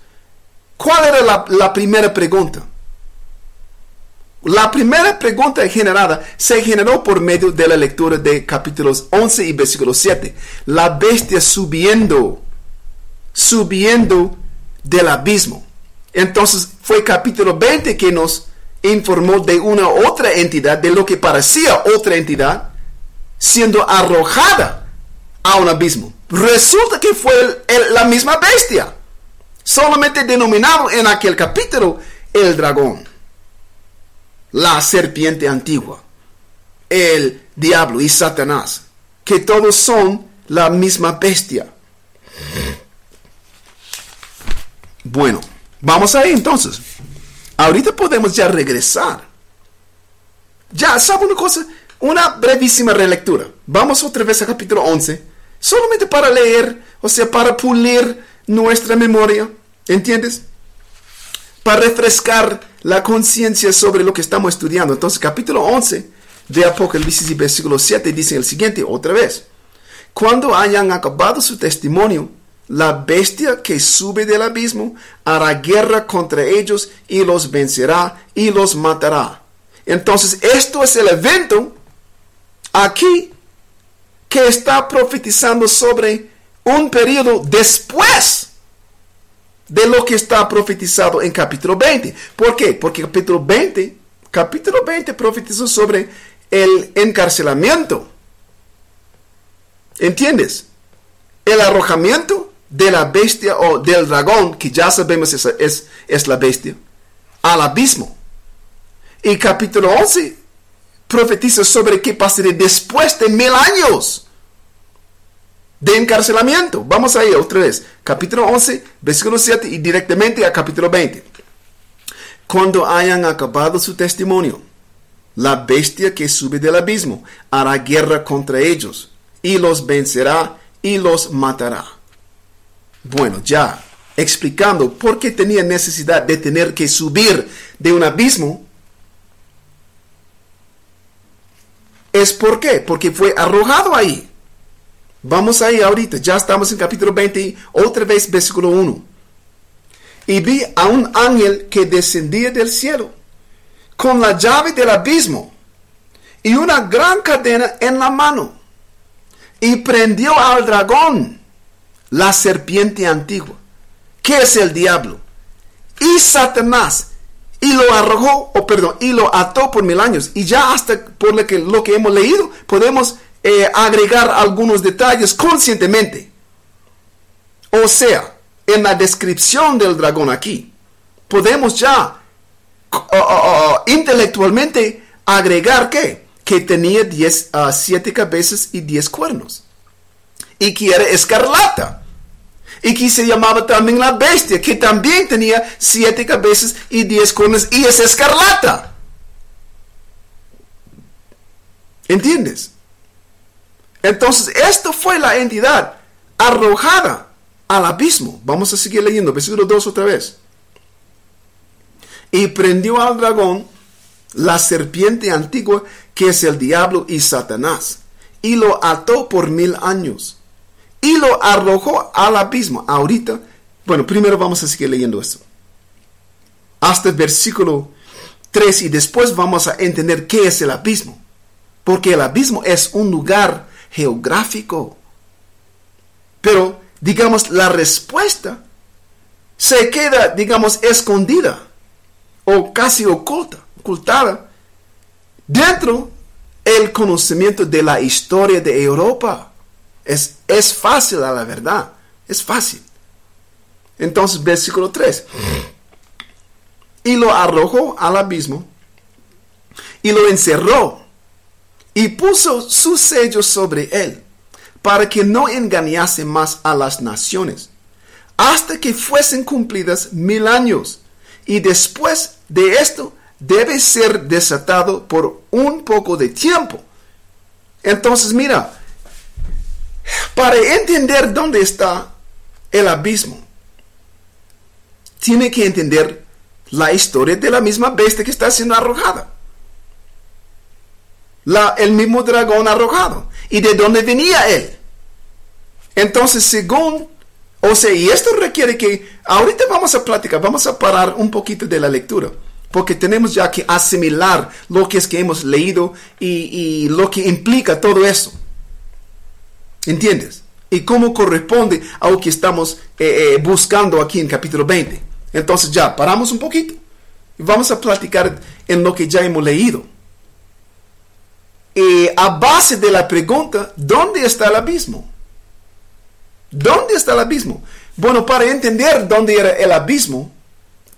¿cuál era la, primera pregunta? La primera pregunta generada se generó por medio de la lectura de capítulos 11 y versículo 7. La bestia subiendo, subiendo del abismo. Entonces fue capítulo 20 que nos informó de una otra entidad, de lo que parecía otra entidad, siendo arrojada a un abismo. Resulta que fue la misma bestia, solamente denominado en aquel capítulo el dragón, la serpiente antigua, el diablo y Satanás, que todos son la misma bestia. Bueno, vamos ahí entonces. Ahorita podemos ya regresar. Ya, ¿sabe una cosa? Una brevísima relectura. Vamos otra vez al capítulo 11. Solamente para leer, o sea, para pulir nuestra memoria. ¿Entiendes? Para refrescar la conciencia sobre lo que estamos estudiando. Entonces, capítulo 11 de Apocalipsis y versículo 7 dice el siguiente, otra vez. Cuando hayan acabado su testimonio, la bestia que sube del abismo hará guerra contra ellos y los vencerá y los matará. Entonces, esto es el evento aquí que está profetizando sobre un periodo después de lo que está profetizado en capítulo 20. ¿Por qué? Porque capítulo 20, capítulo 20 profetizó sobre el encarcelamiento. ¿Entiendes? El arrojamiento de la bestia o del dragón, que ya sabemos es, es, es la bestia, al abismo. Y capítulo 11 profetiza sobre qué pasaría después de mil años de encarcelamiento. Vamos ahí otra vez. Capítulo 11, versículo 7 y directamente a capítulo 20. Cuando hayan acabado su testimonio, la bestia que sube del abismo hará guerra contra ellos y los vencerá y los matará. Bueno, ya explicando por qué tenía necesidad de tener que subir de un abismo, es por qué, porque fue arrojado ahí. Vamos ahí ahorita, ya estamos en capítulo 20, otra vez versículo 1. Y vi a un ángel que descendía del cielo con la llave del abismo y una gran cadena en la mano. Y prendió al dragón, la serpiente antigua, que es el diablo, y Satanás, y lo arrojó, o perdón, y lo ató por mil años. Y ya hasta por lo que, lo que hemos leído, podemos eh, agregar algunos detalles conscientemente. O sea, en la descripción del dragón aquí, podemos ya intelectualmente agregar que, que tenía diez, uh, siete cabezas y diez cuernos. Y que era escarlata. Y que se llamaba también la bestia, que también tenía siete cabezas y diez cuernos y es escarlata. ¿Entiendes? Entonces, esto fue la entidad arrojada al abismo. Vamos a seguir leyendo, versículo 2 otra vez. Y prendió al dragón, la serpiente antigua, que es el diablo y Satanás, y lo ató por mil años, y lo arrojó al abismo. Ahorita, bueno, primero vamos a seguir leyendo esto. Hasta el versículo 3 y después vamos a entender qué es el abismo. Porque el abismo es un lugar geográfico. Pero, digamos, la respuesta se queda, digamos, escondida o casi oculta, ocultada dentro el conocimiento de la historia de Europa. Es, es fácil a la verdad, es fácil. Entonces, versículo 3. Y lo arrojó al abismo y lo encerró y puso su sello sobre él para que no engañase más a las naciones hasta que fuesen cumplidas mil años. Y después de esto debe ser desatado por un poco de tiempo. Entonces, mira, para entender dónde está el abismo, tiene que entender la historia de la misma bestia que está siendo arrojada. La, el mismo dragón arrojado. ¿Y de dónde venía él? Entonces, según, o sea, y esto requiere que, ahorita vamos a platicar, vamos a parar un poquito de la lectura. porque tenemos ya que asimilar lo que es que hemos leído y, y lo que implica todo eso. ¿Entiendes? Y cómo corresponde a lo que estamos eh, eh, buscando aquí en capítulo 20. Entonces ya, paramos un poquito. Y vamos a platicar en lo que ya hemos leído. Y a base de la pregunta, ¿dónde está el abismo? ¿Dónde está el abismo? Bueno, para entender dónde era el abismo,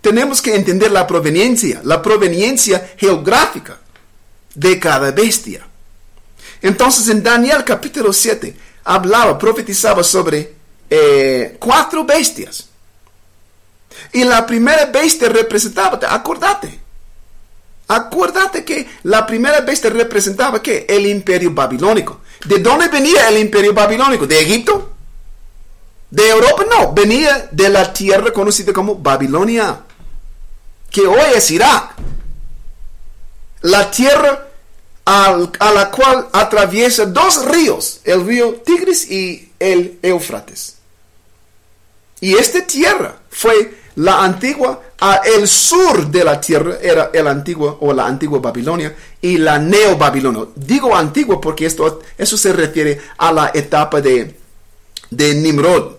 tenemos que entender la proveniencia, la proveniencia geográfica de cada bestia. Entonces en Daniel capítulo 7 hablaba, profetizaba sobre eh, cuatro bestias. Y la primera bestia representaba, acordate, acuérdate que la primera bestia representaba que el imperio babilónico. ¿De dónde venía el imperio babilónico? ¿De Egipto? ¿De Europa? No, venía de la tierra conocida como Babilonia, que hoy es Irak. La tierra a la cual atraviesa dos ríos, el río Tigris y el Éufrates. Y esta tierra fue la antigua, a el sur de la tierra era el antiguo o la antigua Babilonia y la neo-Babilonia. Digo antigua porque esto, eso se refiere a la etapa de, de Nimrod,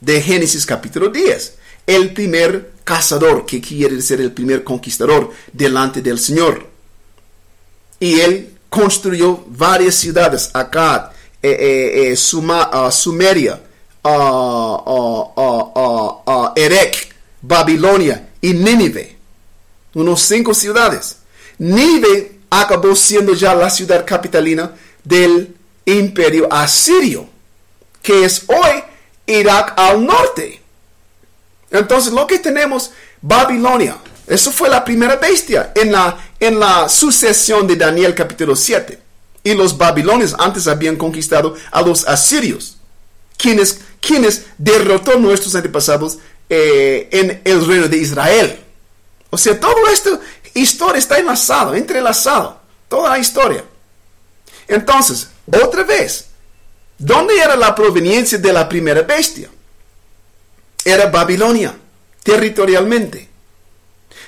de Génesis capítulo 10. El primer cazador, que quiere decir el primer conquistador delante del Señor. Y él construyó varias ciudades, Akkad, eh, eh, eh, Suma- ah, Sumeria, ah, Erech, Babilonia y Nínive. Unos cinco ciudades. Nínive acabó siendo ya la ciudad capitalina del imperio asirio, que es hoy Irak al norte. Entonces lo que tenemos, Babilonia, eso fue la primera bestia en la, en la sucesión de Daniel capítulo 7. Y los babilonios antes habían conquistado a los asirios, quienes, quienes derrotó nuestros antepasados eh, en el reino de Israel. O sea, todo esto, historia está enlazado, entrelazado, toda la historia. Entonces, otra vez, ¿dónde era la proveniencia de la primera bestia? Era Babilonia, territorialmente.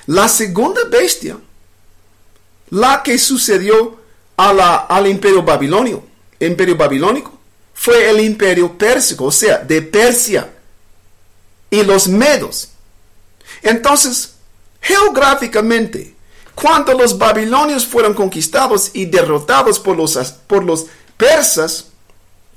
La segunda bestia, la que sucedió a la- al imperio babilonio, imperio babilónico, fue el imperio pérsico, o sea, de Persia y los medos. Entonces, geográficamente, cuando los babilonios fueron conquistados y derrotados por los, por los persas,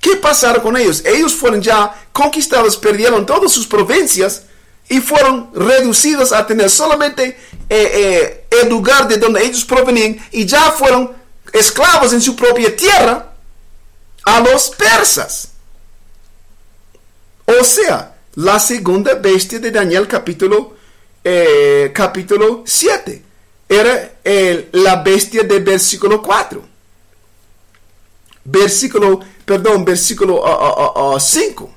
¿qué pasaron con ellos? Ellos fueron ya conquistados, perdieron todas sus provincias y fueron reducidos a tener solamente eh, eh, el lugar de donde ellos provenían y ya fueron esclavos en su propia tierra a los persas. O sea, la segunda bestia de Daniel capítulo, eh, capítulo 7 era el- la bestia de versículo 4. Versículo, perdón, versículo 5.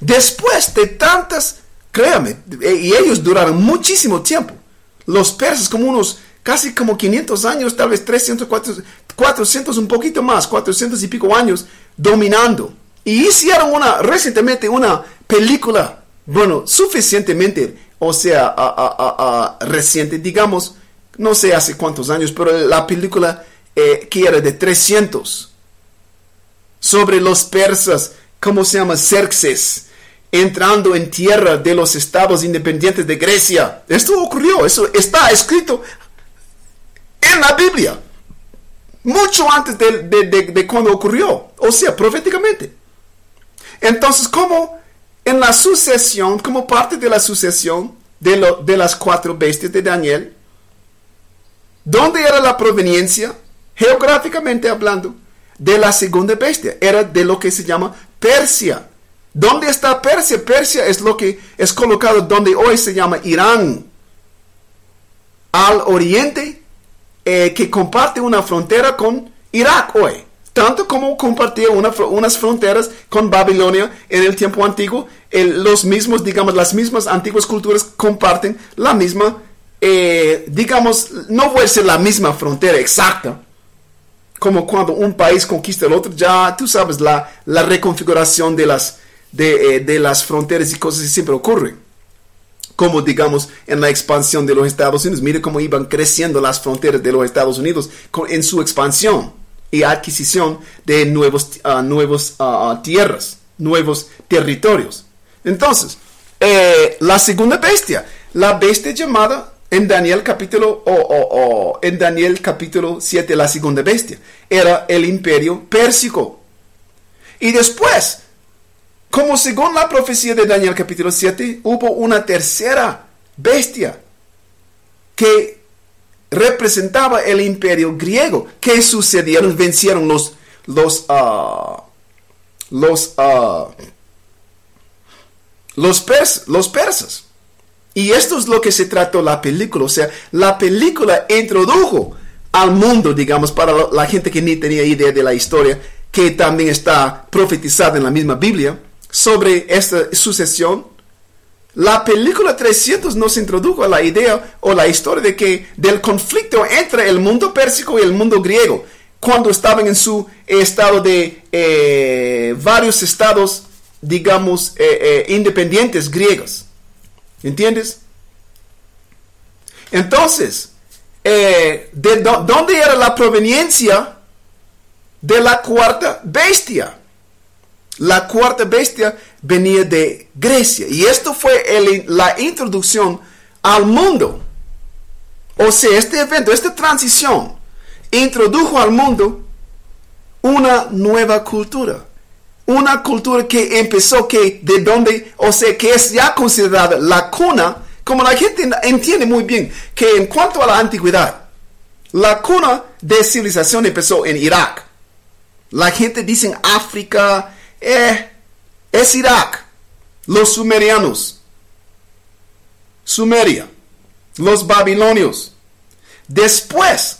Después de tantas, créame, eh, y ellos duraron muchísimo tiempo. Los persas como unos, casi como 500 años, tal vez 300, 400, 400 un poquito más, 400 y pico años dominando. Y hicieron una, recientemente una película, bueno, suficientemente, o sea, a- a- a- reciente, digamos, no sé hace cuántos años, pero la película eh, que era de 300 sobre los persas, ¿cómo se llama? Xerxes, entrando en tierra de los estados independientes de Grecia. Esto ocurrió, eso está escrito en la Biblia, mucho antes de, de- de- de cuando ocurrió, o sea, proféticamente. Entonces, como en la sucesión, como parte de la sucesión de, las cuatro bestias de Daniel, ¿dónde era la proveniencia? Geográficamente hablando, de la segunda bestia, era de lo que se llama Persia. ¿Dónde está Persia? Persia es lo que es colocado donde hoy se llama Irán. Al oriente, eh, que comparte una frontera con Irak hoy. Tanto como compartía unas fronteras con Babilonia en el tiempo antiguo, los mismos, digamos, las mismas antiguas culturas comparten la misma, eh, digamos, no puede ser la misma frontera exacta, como cuando un país conquista el otro, ya tú sabes, la, la reconfiguración de las, de, eh, de las fronteras y cosas siempre ocurren. como digamos en la expansión de los Estados Unidos. Mire cómo iban creciendo las fronteras de los Estados Unidos en su expansión y adquisición de nuevos, ah, nuevos ah, tierras, nuevos territorios. Entonces, eh, la segunda bestia, la bestia llamada en Daniel capítulo o, o- o en Daniel capítulo 7, la segunda bestia, era el imperio pérsico. Y después, como según la profecía de Daniel capítulo 7, hubo una tercera bestia que representaba el imperio griego. ¿Qué sucedieron? Vencieron los, los, ah, los, ah, los, pers- los persas. Y esto es lo que se trató la película. O sea, la película introdujo al mundo, digamos, para la- la gente que ni tenía idea de la historia, que también está profetizada en la misma Biblia, sobre esta sucesión. La película 300 nos introdujo a la idea o la historia de que del conflicto entre el mundo pérsico y el mundo griego, cuando estaban en su estado de eh, varios estados, digamos, eh, eh, independientes griegos. ¿Entiendes? Entonces, ¿de dó- dónde era la proveniencia de la cuarta bestia? La cuarta bestia venía de Grecia. Y esto fue la introducción al mundo. O sea, este evento, esta transición, introdujo al mundo una nueva cultura. Una cultura que empezó que de donde, o sea, que es ya considerada la cuna, como la gente entiende muy bien, que en cuanto a la antigüedad, la cuna de civilización empezó en Irak. La gente dice en África, eh, es Irak. Los sumerianos, Sumeria, los babilonios. Después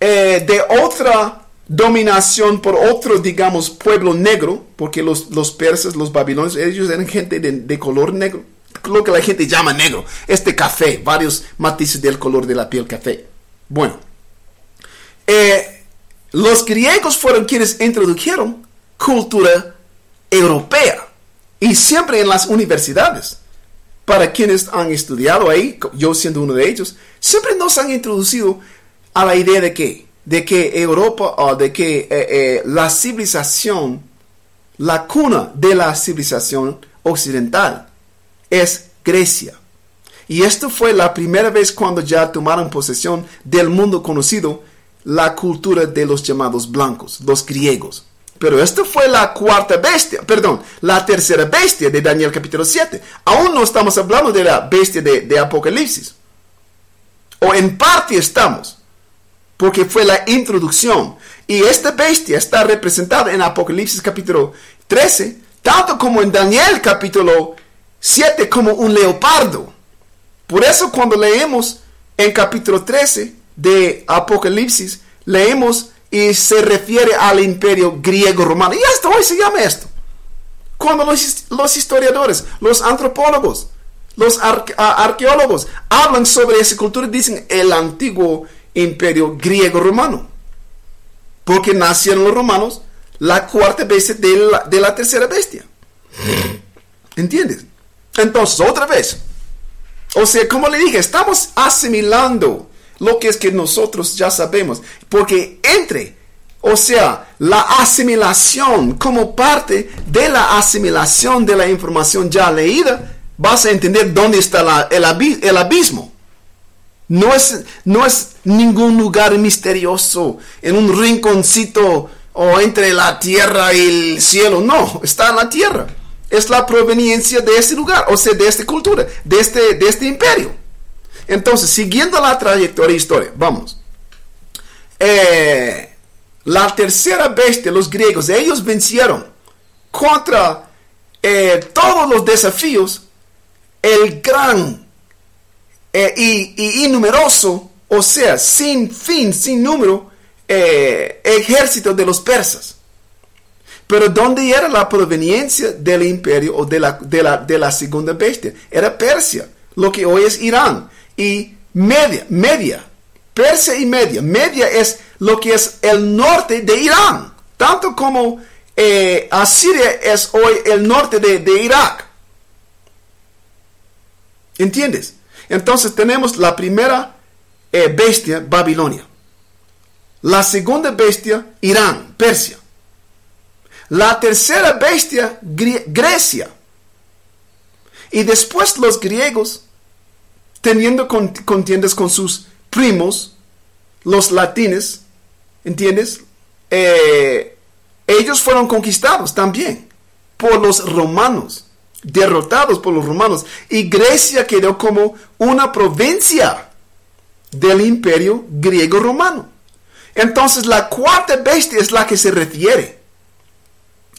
eh, de otra dominación por otro, digamos, pueblo negro, porque los, los persas, los babilonios, ellos eran gente de, de color negro, lo que la gente llama negro, este café, varios matices del color de la piel café. Bueno, eh, los griegos fueron quienes introdujeron cultura europea y siempre en las universidades. Para quienes han estudiado ahí, yo siendo uno de ellos, siempre nos han introducido a la idea de que, de que Europa o de que eh, eh, la civilización, la cuna de la civilización occidental es Grecia. Y esto fue la primera vez cuando ya tomaron posesión del mundo conocido, la cultura de los llamados blancos, los griegos. Pero esto fue la cuarta bestia, perdón, la tercera bestia de Daniel capítulo 7. Aún no estamos hablando de la bestia de Apocalipsis. O en parte estamos, porque fue la introducción. Y esta bestia está representada en Apocalipsis capítulo 13, tanto como en Daniel capítulo 7 como un leopardo. Por eso cuando leemos en capítulo 13 de Apocalipsis, leemos y se refiere al imperio griego romano. Y hasta hoy se llama esto. Cuando los, los historiadores, los antropólogos, los arqueólogos hablan sobre esa cultura, dicen el antiguo imperio griego romano. Porque nacieron los romanos la cuarta bestia de la, de la tercera bestia. ¿Entiendes? Entonces, otra vez, o sea, como le dije, estamos asimilando lo que es que nosotros ya sabemos. Porque entre, o sea, la asimilación como parte de la asimilación de la información ya leída, vas a entender dónde está la- el, abi- el abismo. No es, no es ningún lugar misterioso, en un rinconcito o entre la tierra y el cielo. No, está en la tierra. Es la proveniencia de ese lugar, o sea, de esta cultura, de este, de este imperio. Entonces, siguiendo la trayectoria histórica, vamos. Eh, la tercera bestia, los griegos, ellos vencieron contra eh, todos los desafíos el gran eh, y, o sea, sin fin, sin número, eh, ejército de los persas. Pero ¿dónde era la proveniencia del imperio o de la, de la segunda bestia? Era Persia, lo que hoy es Irán. Y Media, Media, Persia y Media. Media es lo que es el norte de Irán, tanto como eh, Asiria es hoy el norte de, de Irak. ¿Entiendes? Entonces tenemos la primera eh, bestia, Babilonia. La segunda bestia, Irán, Persia. La tercera bestia, Gre- Grecia. Y después los griegos, teniendo con- contiendas con sus primos, los latines, ¿entiendes? Eh, ellos fueron conquistados también por los romanos, derrotados por los romanos. Y Grecia quedó como una provincia del imperio griego-romano. Entonces la cuarta bestia es la que se refiere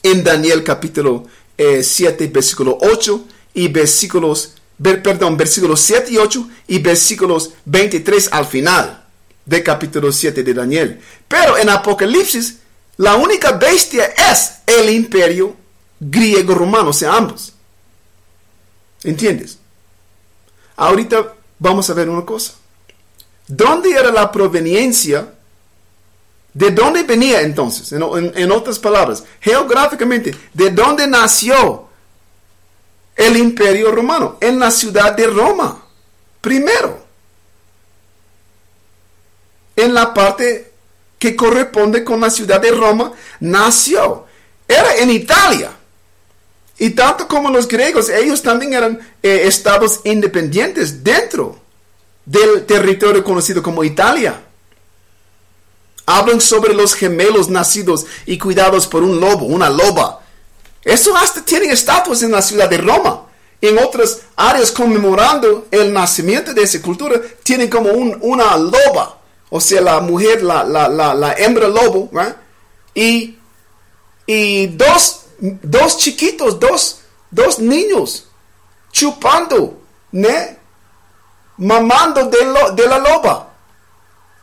en Daniel capítulo eh, 7, versículo 8 y versículos, ver- perdón, versículos 7 y 8 y versículos 23 al final de capítulo 7 de Daniel. Pero en Apocalipsis, la única bestia es el imperio griego-romano, o sea, ambos. ¿Entiendes? Ahorita vamos a ver una cosa. ¿Dónde era la proveniencia? ¿De dónde venía entonces? En, en- en otras palabras, geográficamente, ¿de dónde nació el imperio romano? En la ciudad de Roma, primero. En la parte que corresponde con la ciudad de Roma, nació. Era en Italia. Y tanto como los griegos, ellos también eran eh, estados independientes dentro del territorio conocido como Italia. Hablan sobre los gemelos nacidos y cuidados por un lobo, una loba. Eso hasta tienen estatuas en la ciudad de Roma. En otras áreas conmemorando el nacimiento de esa cultura, tienen como un- una loba. O sea, la mujer, la, la, la, la hembra lobo. Y, y dos, dos chiquitos, dos, dos niños chupando, mamando de, lo- de la loba.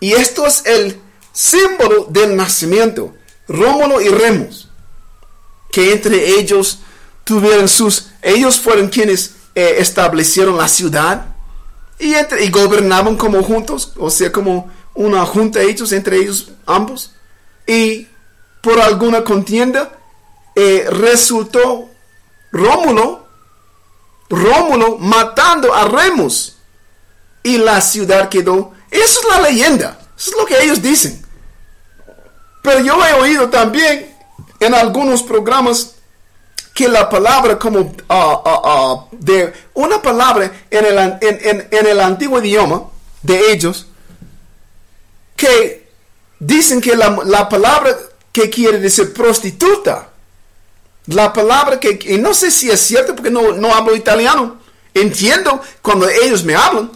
Y esto es el símbolo del nacimiento. Rómulo y Remus. Que entre ellos tuvieron sus... Ellos fueron quienes eh, establecieron la ciudad. Y, entre, y gobernaban como juntos. O sea, como una junta ellos, entre ellos ambos. Y por alguna contienda eh, resultó Rómulo, Rómulo matando a Remus y la ciudad quedó. Eso es la leyenda. Eso es lo que ellos dicen. Pero yo he oído también en algunos programas que la palabra como ah, ah, de una palabra en el, en, en- en el antiguo idioma de ellos que dicen que la, la palabra que quiere decir prostituta la palabra que, y no sé si es cierto porque no, no hablo italiano. Entiendo cuando ellos me hablan,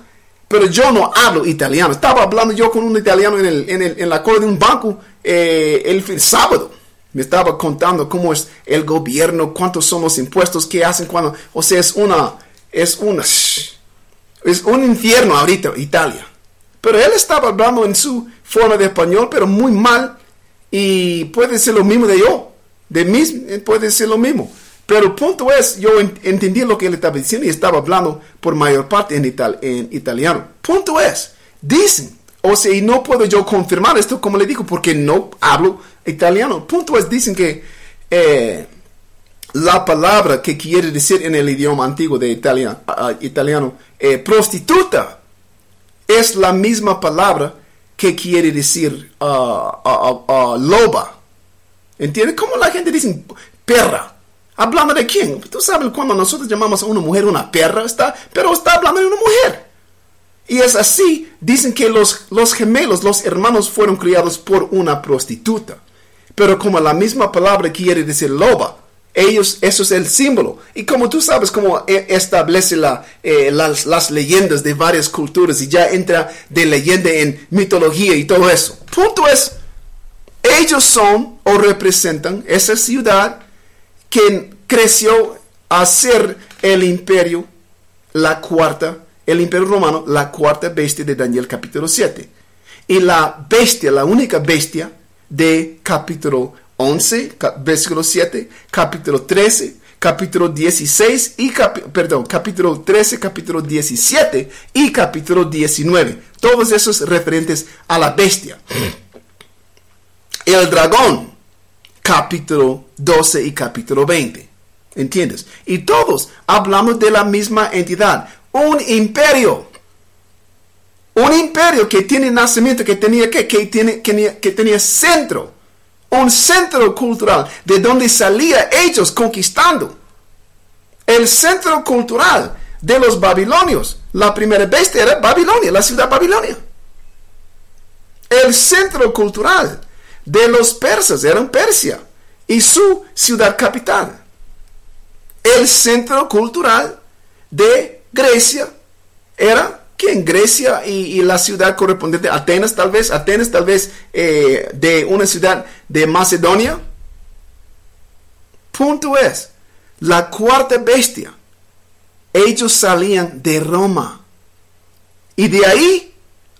pero yo no hablo italiano. Estaba hablando yo con un italiano en, el, el- la cola de un banco eh, el sábado. Me estaba contando cómo es el gobierno, cuántos son los impuestos que hacen cuando, o sea, es una, es una, es un infierno ahorita Italia. Pero él estaba hablando en su forma de español, pero muy mal. Y puede ser lo mismo de yo. De mí eh, puede ser lo mismo. Pero el punto es, yo en- entendí lo que él estaba diciendo y estaba hablando por mayor parte en, en italiano. Punto es, dicen, o sea, y no puedo yo confirmar esto como le digo porque no hablo italiano. Punto es, dicen que eh, la palabra que quiere decir en el idioma antiguo de Italia, ah, italiano, eh, prostituta, es la misma palabra que quiere decir ah, ah, ah, ah, loba. ¿Entiendes? Como la gente dice perra. Hablando de quién? Tú sabes cuando nosotros llamamos a una mujer una perra, está, pero está hablando de una mujer. Y es así, dicen que los, los gemelos, los hermanos fueron criados por una prostituta. Pero como la misma palabra quiere decir loba, ellos, eso es el símbolo. Y como tú sabes cómo e- establece la, eh, las, las leyendas de varias culturas y ya entra de leyenda en mitología y todo eso. Punto es, ellos son o representan esa ciudad que creció a ser el imperio, la cuarta, el imperio romano, la cuarta bestia de Daniel capítulo 7. Y la bestia, la única bestia de capítulo 11, ca- versículo 7, capítulo 13, capítulo 16 y perdón, capítulo 13, capítulo 17 y capítulo 19. Todos esos referentes a la bestia. El dragón, capítulo 12 y capítulo 20. ¿Entiendes? Y todos hablamos de la misma entidad. Un imperio. Un imperio que tiene nacimiento, que tenía que, que, tiene, que, tenía, centro. Un centro cultural de donde salía ellos conquistando. El centro cultural de los babilonios. La primera bestia era Babilonia, la ciudad Babilonia. El centro cultural de los persas era Persia y su ciudad capital. El centro cultural de Grecia era ¿quién? Grecia y, y la ciudad correspondiente, Atenas tal vez, Atenas tal vez eh, de una ciudad de Macedonia. Punto es, la cuarta bestia, ellos salían de Roma y de ahí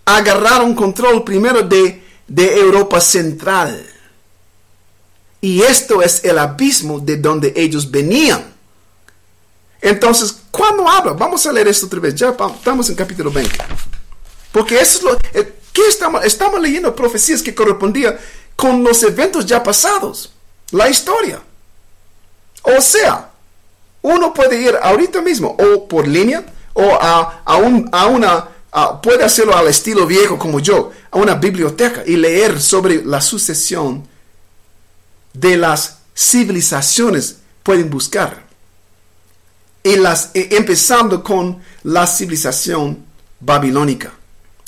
agarraron control primero de, de Europa Central. Y esto es el abismo de donde ellos venían. Entonces, cuando habla, vamos a leer esto otra vez, ya estamos en capítulo 20. Porque eso es lo eh, ¿qué estamos, estamos leyendo profecías que correspondían con los eventos ya pasados, la historia. O sea, uno puede ir ahorita mismo o por línea o a, a, un- a una, puede hacerlo al estilo viejo como yo, a una biblioteca y leer sobre la sucesión de las civilizaciones pueden buscar. Y las, eh, empezando con la civilización babilónica.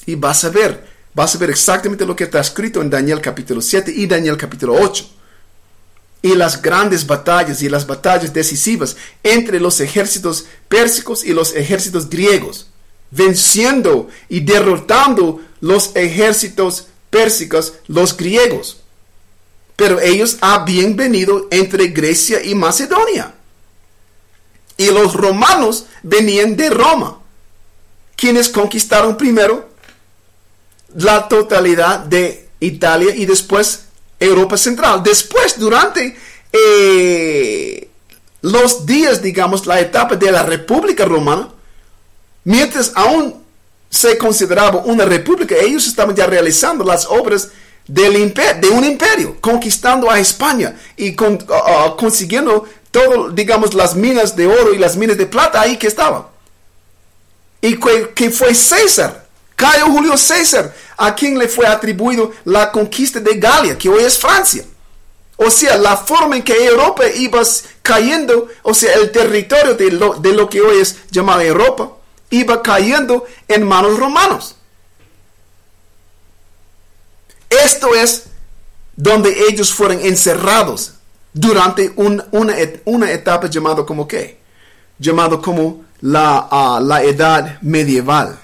Y vas a ver, vas a ver exactamente lo que está escrito en Daniel capítulo 7 y Daniel capítulo 8. Y las grandes batallas y las batallas decisivas entre los ejércitos pérsicos y los ejércitos griegos, venciendo y derrotando los ejércitos pérsicos, los griegos. Pero ellos habían venido entre Grecia y Macedonia. Y los romanos venían de Roma, quienes conquistaron primero la totalidad de Italia y después Europa Central. Después, durante eh, los días, digamos, la etapa de la República Romana, mientras aún se consideraba una república, ellos estaban ya realizando las obras del de un imperio, conquistando a España y uh, uh, consiguiendo todo, digamos, las minas de oro y las minas de plata ahí que estaban. Y que, fue César, Cayo Julio César, a quien le fue atribuido la conquista de Galia, que hoy es Francia. O sea, la forma en que Europa iba cayendo, o sea, el territorio de lo, de lo que hoy es llamada Europa, iba cayendo en manos romanos. Esto es donde ellos fueron encerrados durante un- una, una etapa llamada como qué? Llamado como la, ah, la edad medieval.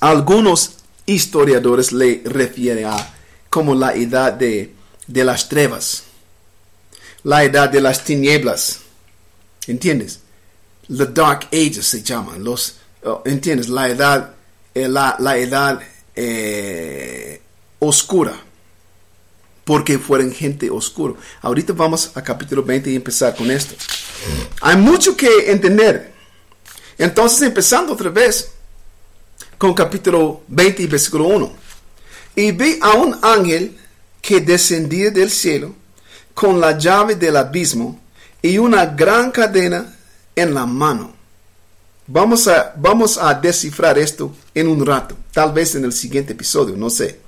Algunos historiadores le refieren a como la edad de, de las trevas, la edad de las tinieblas, ¿entiendes? The Dark Ages se llaman, los, oh, ¿entiendes? La edad, eh, la, la edad eh, oscura, porque fueron gente oscura. Ahorita vamos a capítulo 20 y empezar con esto. Hay mucho que entender. Entonces, empezando otra vez con capítulo 20 y versículo 1. Y vi a un ángel que descendía del cielo con la llave del abismo y una gran cadena en la mano. Vamos a, vamos a descifrar esto en un rato, tal vez en el siguiente episodio, no sé.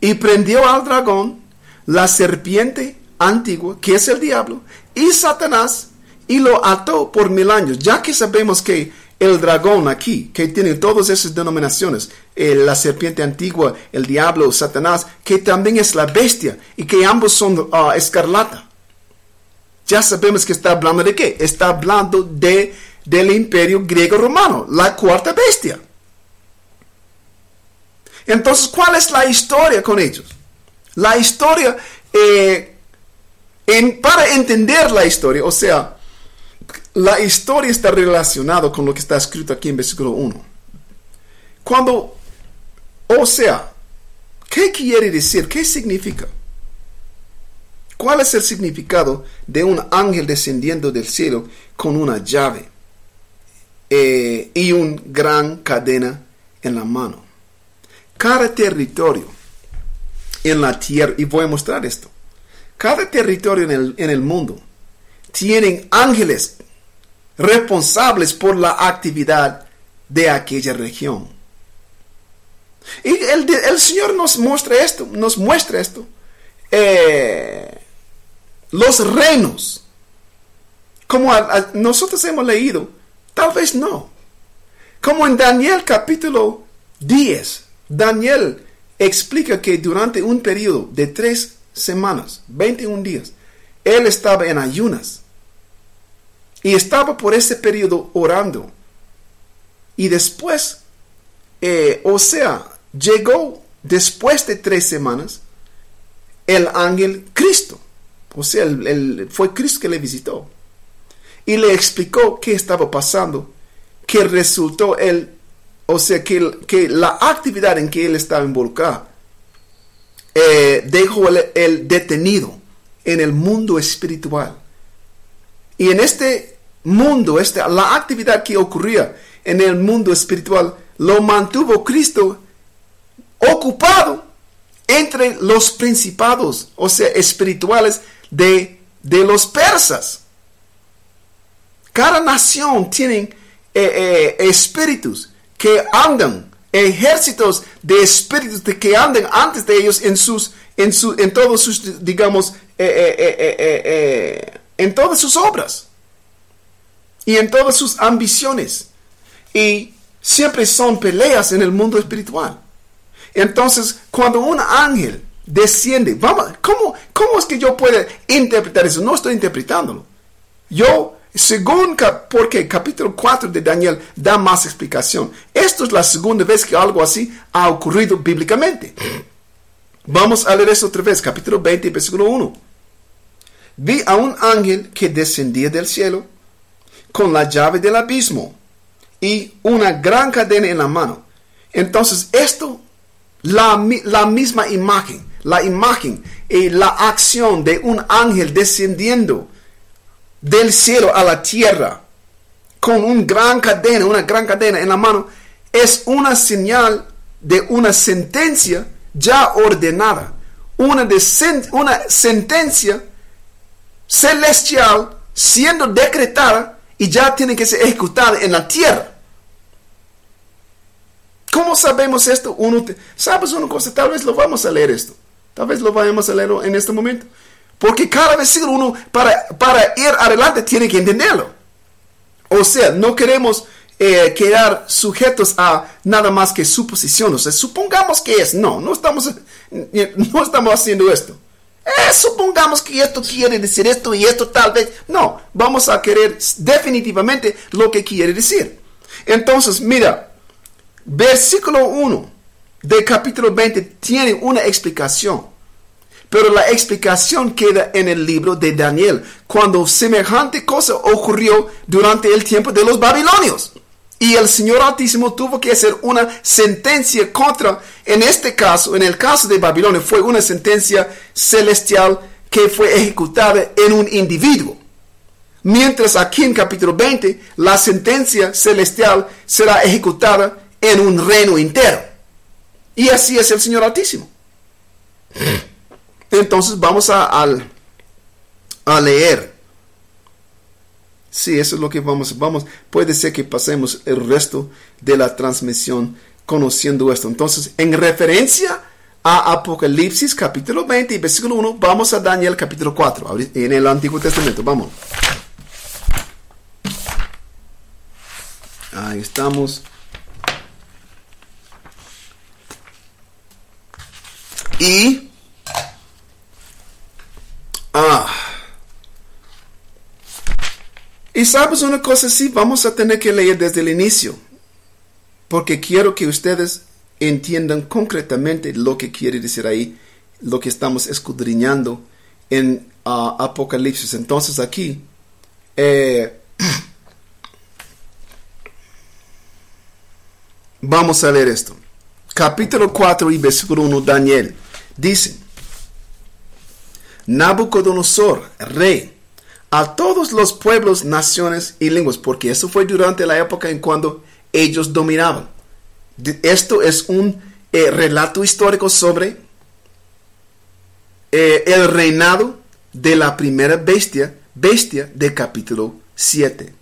Y prendió al dragón, la serpiente antigua, que es el diablo, y Satanás, y lo ató por mil años, ya que sabemos que el dragón aquí, que tiene todas esas denominaciones, eh, la serpiente antigua, el diablo, Satanás, que también es la bestia, y que ambos son ah, escarlata. Ya sabemos que está hablando de qué? Está hablando de, del imperio griego romano, la cuarta bestia. Entonces, ¿cuál es la historia con ellos? La historia, eh, para entender la historia, o sea, la historia está relacionada con lo que está escrito aquí en versículo 1. Cuando, o sea, ¿qué quiere decir? ¿Qué significa? ¿Cuál es el significado de un ángel descendiendo del cielo con una llave eh, y una gran cadena en la mano? Cada territorio en la tierra, y voy a mostrar esto, cada territorio en el, en el mundo tienen ángeles responsables por la actividad de aquella región. Y el, el Señor nos muestra esto, nos muestra esto. Eh, los reinos, como nosotros hemos leído, tal vez no. Como en Daniel capítulo 10, Daniel explica que durante un periodo de tres semanas, 21 días, él estaba en ayunas. Y estaba por ese periodo orando. Y después, eh, o sea, llegó después de tres semanas el ángel Cristo. O sea, fue Cristo que le visitó. Y le explicó qué estaba pasando. Que resultó él, o sea, que, que la actividad en que él estaba involucrado eh, dejó el, detenido en el mundo espiritual. Y en este mundo, este, la actividad que ocurría en el mundo espiritual, lo mantuvo Cristo ocupado entre los principados, o sea, espirituales de, de los persas. Cada nación tiene eh, eh, espíritus que andan, ejércitos de espíritus que andan antes de ellos en sus, en en todos sus, digamos, eh, en todas sus obras y en todas sus ambiciones. Y siempre son peleas en el mundo espiritual. Entonces, cuando un ángel desciende, vamos, ¿cómo, ¿cómo es que yo puedo interpretar eso? No estoy interpretándolo. Yo, según, porque capítulo 4 de Daniel da más explicación. Esto es la segunda vez que algo así ha ocurrido bíblicamente. Vamos a leer eso otra vez, capítulo 20, versículo 1. Vi a un ángel que descendía del cielo con la llave del abismo y una gran cadena en la mano. Entonces, esto la, misma imagen, la imagen y la acción de un ángel descendiendo del cielo a la tierra con una gran cadena, una gran cadena en la mano, es una señal de una sentencia ya ordenada, una, de una sentencia celestial siendo decretada y ya tiene que ser ejecutada en la tierra. ¿Cómo sabemos esto? Uno ¿Sabes una cosa? Tal vez lo vamos a leer esto. Tal vez lo vayamos a leer en este momento. Porque cada vez uno, para, para ir adelante, tiene que entenderlo. O sea, no queremos eh, quedar sujetos a nada más que suposiciones. Supongamos que es. No, no estamos, no estamos haciendo esto. Eh, supongamos que esto quiere decir esto y esto tal vez. No, vamos a querer definitivamente lo que quiere decir. Entonces, mira, Versículo 1 del capítulo 20 tiene una explicación. Pero la explicación queda en el libro de Daniel, cuando semejante cosa ocurrió durante el tiempo de los babilonios. Y el Señor Altísimo tuvo que hacer una sentencia contra, en este caso, en el caso de Babilonia, fue una sentencia celestial que fue ejecutada en un individuo. Mientras aquí en capítulo 20, la sentencia celestial será ejecutada en un reino entero. Y así es el Señor Altísimo. Entonces vamos a, a, leer. Sí, eso es lo que vamos, vamos. Puede ser que pasemos el resto de la transmisión conociendo esto. Entonces, en referencia a Apocalipsis capítulo 20 y versículo 1, vamos a Daniel capítulo 4, en el Antiguo Testamento. Vamos. Ahí estamos. Y... Ah. Y sabes una cosa, sí, vamos a tener que leer desde el inicio. Porque quiero que ustedes entiendan concretamente lo que quiere decir ahí, lo que estamos escudriñando en ah, Apocalipsis. Entonces aquí, eh, [CLEARS THROAT] vamos a leer esto. Capítulo 4 y versículo 1, Daniel. Dice, Nabucodonosor, rey, a todos los pueblos, naciones y lenguas, porque eso fue durante la época en cuando ellos dominaban. Esto es un eh, relato histórico sobre eh, el reinado de la primera bestia, bestia de capítulo 7.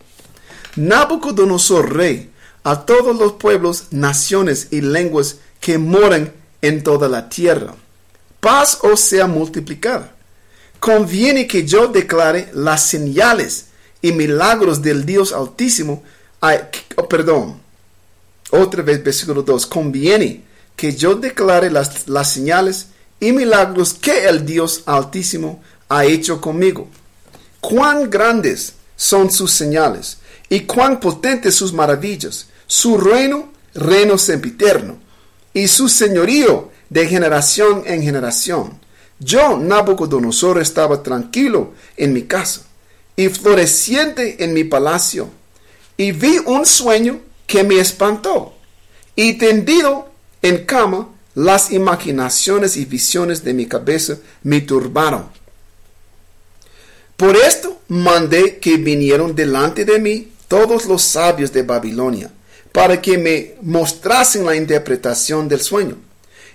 Nabucodonosor rey, a todos los pueblos, naciones y lenguas que moran en toda la tierra. Paz os sea multiplicada. Conviene que yo declare las señales y milagros del Dios Altísimo. Ay, oh, perdón. Otra vez, versículo 2. Conviene que yo declare las, las señales y milagros que el Dios Altísimo ha hecho conmigo. Cuán grandes son sus señales y cuán potentes sus maravillas. Su reino, reino sempiterno, y su señorío de generación en generación. Yo, Nabucodonosor, estaba tranquilo en mi casa y floreciente en mi palacio, y vi un sueño que me espantó, y tendido en cama, las imaginaciones y visiones de mi cabeza me turbaron. Por esto mandé que vinieron delante de mí todos los sabios de Babilonia, para que me mostrasen la interpretación del sueño.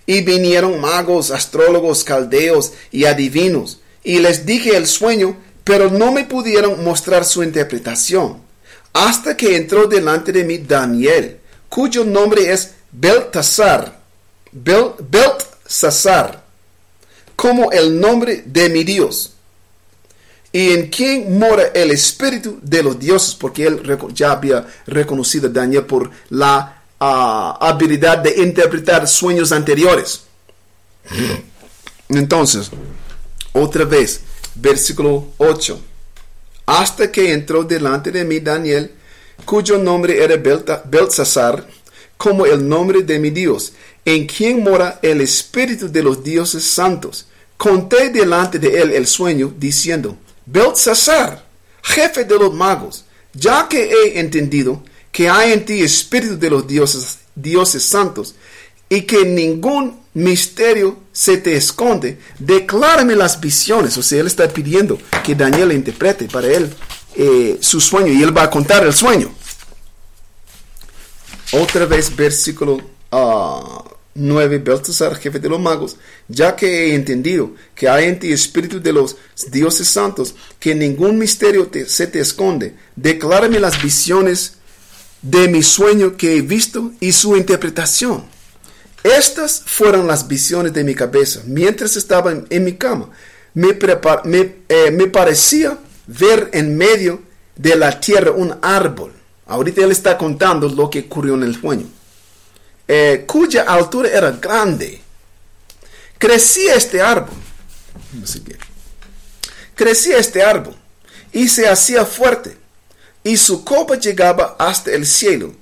Y vinieron magos, astrólogos, caldeos y adivinos, y les dije el sueño, pero no me pudieron mostrar su interpretación, hasta que entró delante de mí Daniel, cuyo nombre es Beltasar, Bel, Beltasar, como el nombre de mi Dios. Y en quien mora el espíritu de los dioses, porque él ya había reconocido a Daniel por la ah, habilidad de interpretar sueños anteriores. Entonces, otra vez, versículo 8. Hasta que entró delante de mí Daniel, cuyo nombre era Belsasar, como el nombre de mi Dios, en quien mora el espíritu de los dioses santos. Conté delante de él el sueño, diciendo, Beltzazar, jefe de los magos, ya que he entendido que hay en ti espíritu de los dioses, santos, y que ningún misterio se te esconde, declárame las visiones. O sea, él está pidiendo que Daniel interprete para él eh, su sueño y él va a contar el sueño. Otra vez, versículo ah, 9. Beltasar, jefe de los magos, ya que he entendido que hay en ti espíritu de los dioses santos, que ningún misterio se te esconde, declárame las visiones de mi sueño que he visto y su interpretación. Estas fueron las visiones de mi cabeza mientras estaba en, mi cama. Me, eh, me parecía ver en medio de la tierra un árbol. Ahorita él está contando lo que ocurrió en el sueño eh, cuya altura era grande. Crecía este árbol. Crecía este árbol y se hacía fuerte, y su copa llegaba hasta el cielo,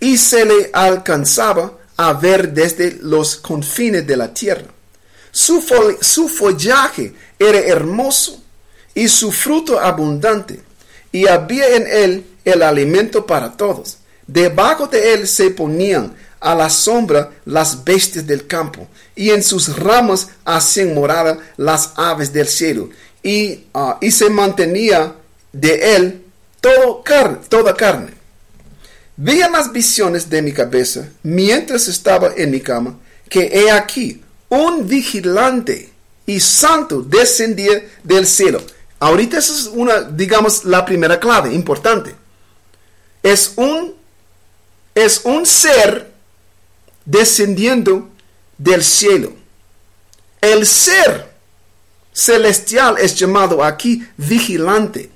y se le alcanzaba a ver desde los confines de la tierra. Su, su follaje era hermoso y su fruto abundante, y había en él el alimento para todos. Debajo de él se ponían a la sombra las bestias del campo, y en sus ramas hacían morada las aves del cielo, y, ah, y se mantenía de él todo toda carne. Veía las visiones de mi cabeza mientras estaba en mi cama, que he aquí un vigilante y santo descendía del cielo. Ahorita esa es una, digamos, la primera clave importante. Es un, es un ser descendiendo del cielo. El ser celestial es llamado aquí vigilante,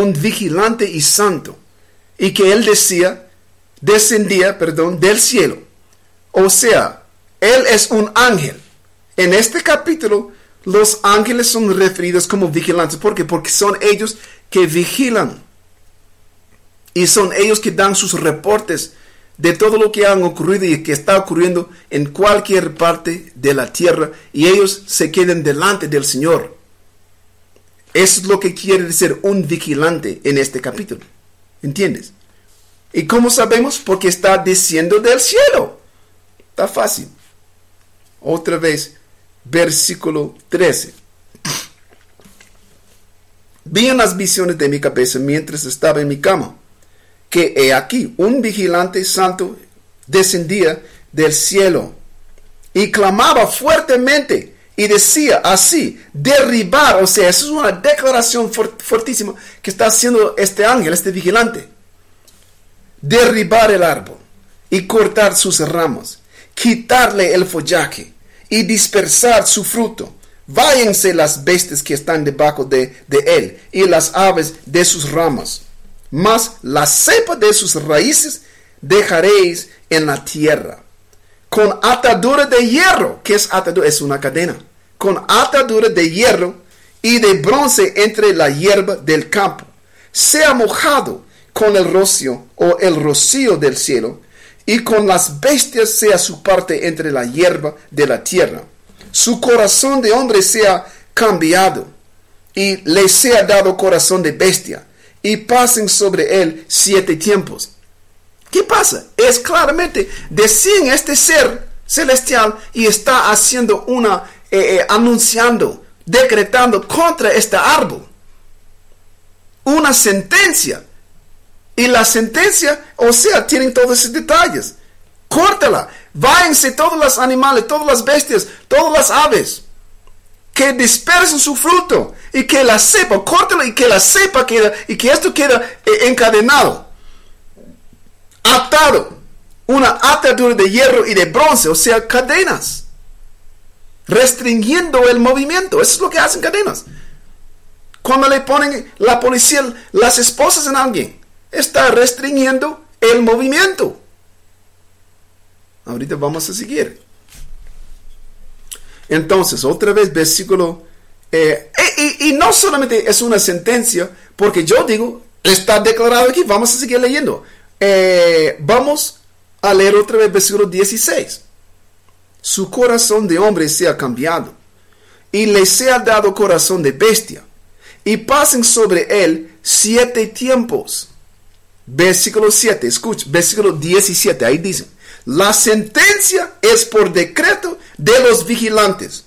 un vigilante y santo, y que él decía, descendía, perdón, del cielo. O sea, él es un ángel. En este capítulo, los ángeles son referidos como vigilantes. ¿Por qué? Porque son ellos que vigilan. Y son ellos que dan sus reportes de todo lo que han ocurrido y que está ocurriendo en cualquier parte de la tierra y ellos se queden delante del Señor. Es lo que quiere decir un vigilante en este capítulo. ¿Entiendes? ¿Y cómo sabemos? Porque está diciendo del cielo. Está fácil. Otra vez, versículo 13. Vi las visiones de mi cabeza mientras estaba en mi cama que he aquí un vigilante santo descendía del cielo y clamaba fuertemente y decía así, derribar, o sea, eso es una declaración fuertísima que está haciendo este ángel, este vigilante. Derribar el árbol y cortar sus ramas, quitarle el follaje y dispersar su fruto. Váyanse las bestias que están debajo de, de él y las aves de sus ramas. Mas la cepa de sus raíces dejaréis en la tierra con atadura de hierro. ¿Qué es atadura? Es una cadena. Con atadura de hierro y de bronce entre la hierba del campo. Sea mojado con el rocío o el rocío del cielo, y con las bestias sea su parte entre la hierba de la tierra. Su corazón de hombre sea cambiado, y le sea dado corazón de bestia, y pasen sobre él siete tiempos. ¿Qué pasa? Es claramente decían este ser celestial y está haciendo una, eh, eh, anunciando, decretando contra este árbol. Una sentencia. Y la sentencia, o sea, tienen todos esos detalles. Córtala. Váyanse todos los animales, todas las bestias, todas las aves. Que dispersen su fruto. Y que la cepa, córtala y que la cepa queda, y que esto queda eh, encadenado atado, una atadura de hierro y de bronce, o sea, cadenas, restringiendo el movimiento. Eso es lo que hacen cadenas. Cuando le ponen la policía, las esposas en alguien, está restringiendo el movimiento. Ahorita vamos a seguir. Entonces, otra vez, versículo. eh, y, y no solamente es una sentencia, porque yo digo, está declarado aquí, vamos a seguir leyendo. Eh, vamos a leer otra vez versículo 16. Su corazón de hombre sea cambiado y le sea dado corazón de bestia y pasen sobre él siete tiempos. Versículo 7, escucha, versículo 17, ahí dice, la sentencia es por decreto de los vigilantes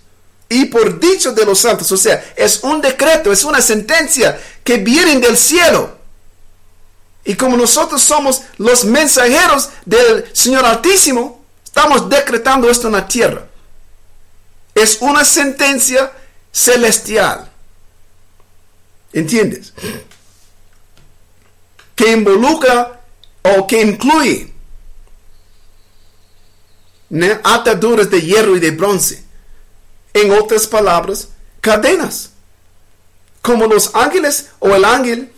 y por dicho de los santos, o sea, es un decreto, es una sentencia que viene del cielo. Y como nosotros somos los mensajeros del Señor Altísimo, estamos decretando esto en la tierra. Es una sentencia celestial. ¿Entiendes? Que involucra o que incluye ataduras de hierro y de bronce. En otras palabras, cadenas. Como los ángeles o el ángel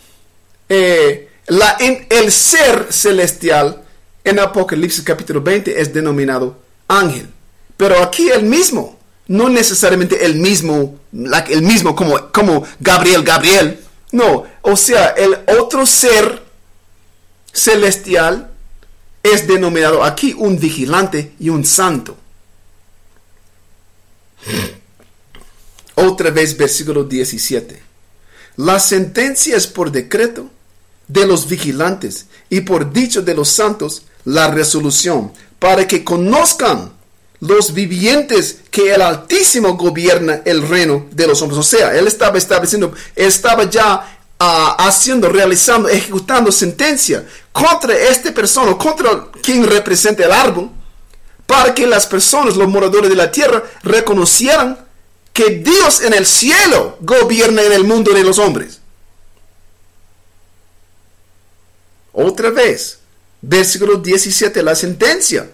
eh, el ser celestial en Apocalipsis capítulo 20 es denominado ángel. Pero aquí el mismo, no necesariamente el mismo, el mismo como, como Gabriel, Gabriel. No, o sea, el otro ser celestial es denominado aquí un vigilante y un santo. Otra vez versículo 17. La sentencia es por decreto de los vigilantes y por dicho de los santos la resolución, para que conozcan los vivientes que el Altísimo gobierna el reino de los hombres. O sea, él estaba estableciendo, estaba ya ah, haciendo, realizando, ejecutando sentencia contra esta persona, contra quien representa el árbol, para que las personas, los moradores de la tierra, reconocieran que Dios en el cielo gobierna en el mundo de los hombres. Otra vez, versículo 17, la sentencia.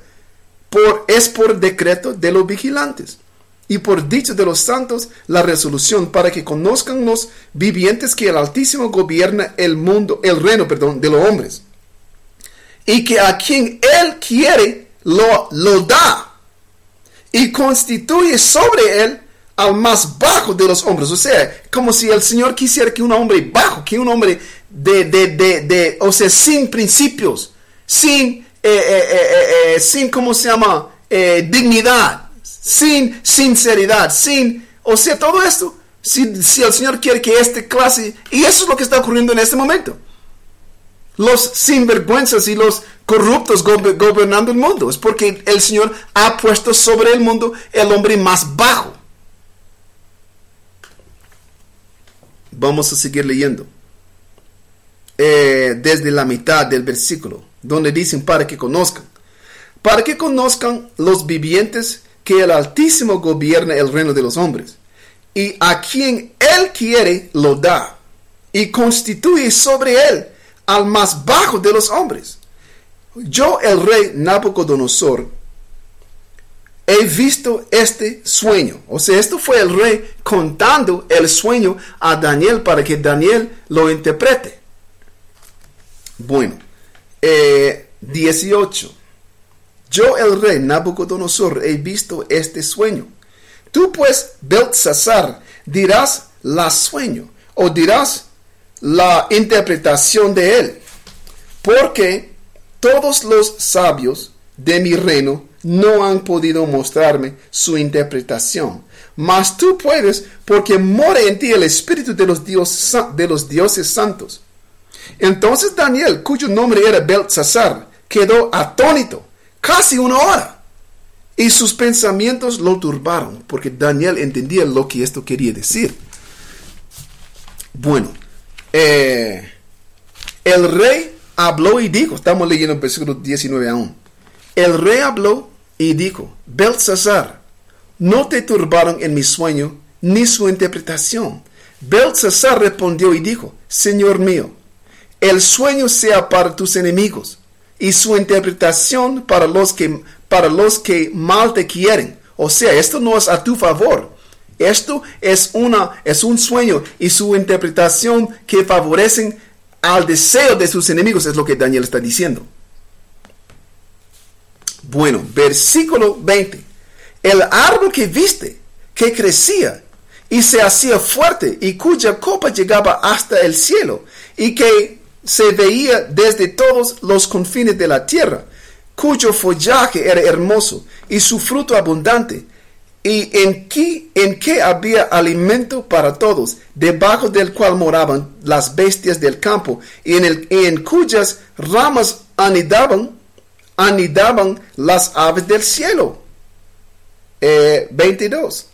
Es por decreto de los vigilantes y por dicho de los santos la resolución para que conozcan los vivientes que el Altísimo gobierna el mundo, el reino, perdón, de los hombres. Y que a quien él quiere lo, lo da. Y constituye sobre él al más bajo de los hombres. O sea, como si el Señor quisiera que un hombre bajo, que un hombre de, de, de, de o sea, sin principios, sin, eh, eh, eh, sin, ¿cómo se llama? Dignidad, sin sinceridad, sin, o sea, todo esto. Si, si el Señor quiere que esta clase, y eso es lo que está ocurriendo en este momento los sinvergüenzas y los corruptos gobe- gobernando el mundo. Es porque el Señor ha puesto sobre el mundo el hombre más bajo. Vamos a seguir leyendo. Desde la mitad del versículo, donde dicen para que conozcan. Para que conozcan los vivientes que el Altísimo gobierna el reino de los hombres, y a quien él quiere lo da, y constituye sobre él al más bajo de los hombres. Yo, el rey Nabucodonosor, he visto este sueño. O sea, esto fue el rey contando el sueño a Daniel para que Daniel lo interprete. Bueno, eh, 18. Yo, el rey Nabucodonosor, he visto este sueño. Tú pues, Belsasar, dirás la sueño o dirás la interpretación de él. Porque todos los sabios de mi reino no han podido mostrarme su interpretación. Mas tú puedes, porque mora en ti el espíritu de los, dios, de los dioses santos. Entonces Daniel, cuyo nombre era Belsasar, quedó atónito casi una hora. Y sus pensamientos lo turbaron, porque Daniel entendía lo que esto quería decir. Bueno, eh, el rey habló y dijo, estamos leyendo el versículo 19 aún. El rey habló y dijo, Belsasar, no te turbaron en mi sueño ni su interpretación. Belsasar respondió y dijo, Señor mío, el sueño sea para tus enemigos y su interpretación para los que, para los que mal te quieren. O sea, esto no es a tu favor. Esto es, una, es un sueño y su interpretación que favorecen al deseo de sus enemigos, es lo que Daniel está diciendo. Bueno, versículo 20. El árbol que viste, que crecía y se hacía fuerte y cuya copa llegaba hasta el cielo y que se veía desde todos los confines de la tierra, cuyo follaje era hermoso y su fruto abundante, y en que, había alimento para todos, debajo del cual moraban las bestias del campo, y en, cuyas ramas anidaban, anidaban las aves del cielo. Eh, 22.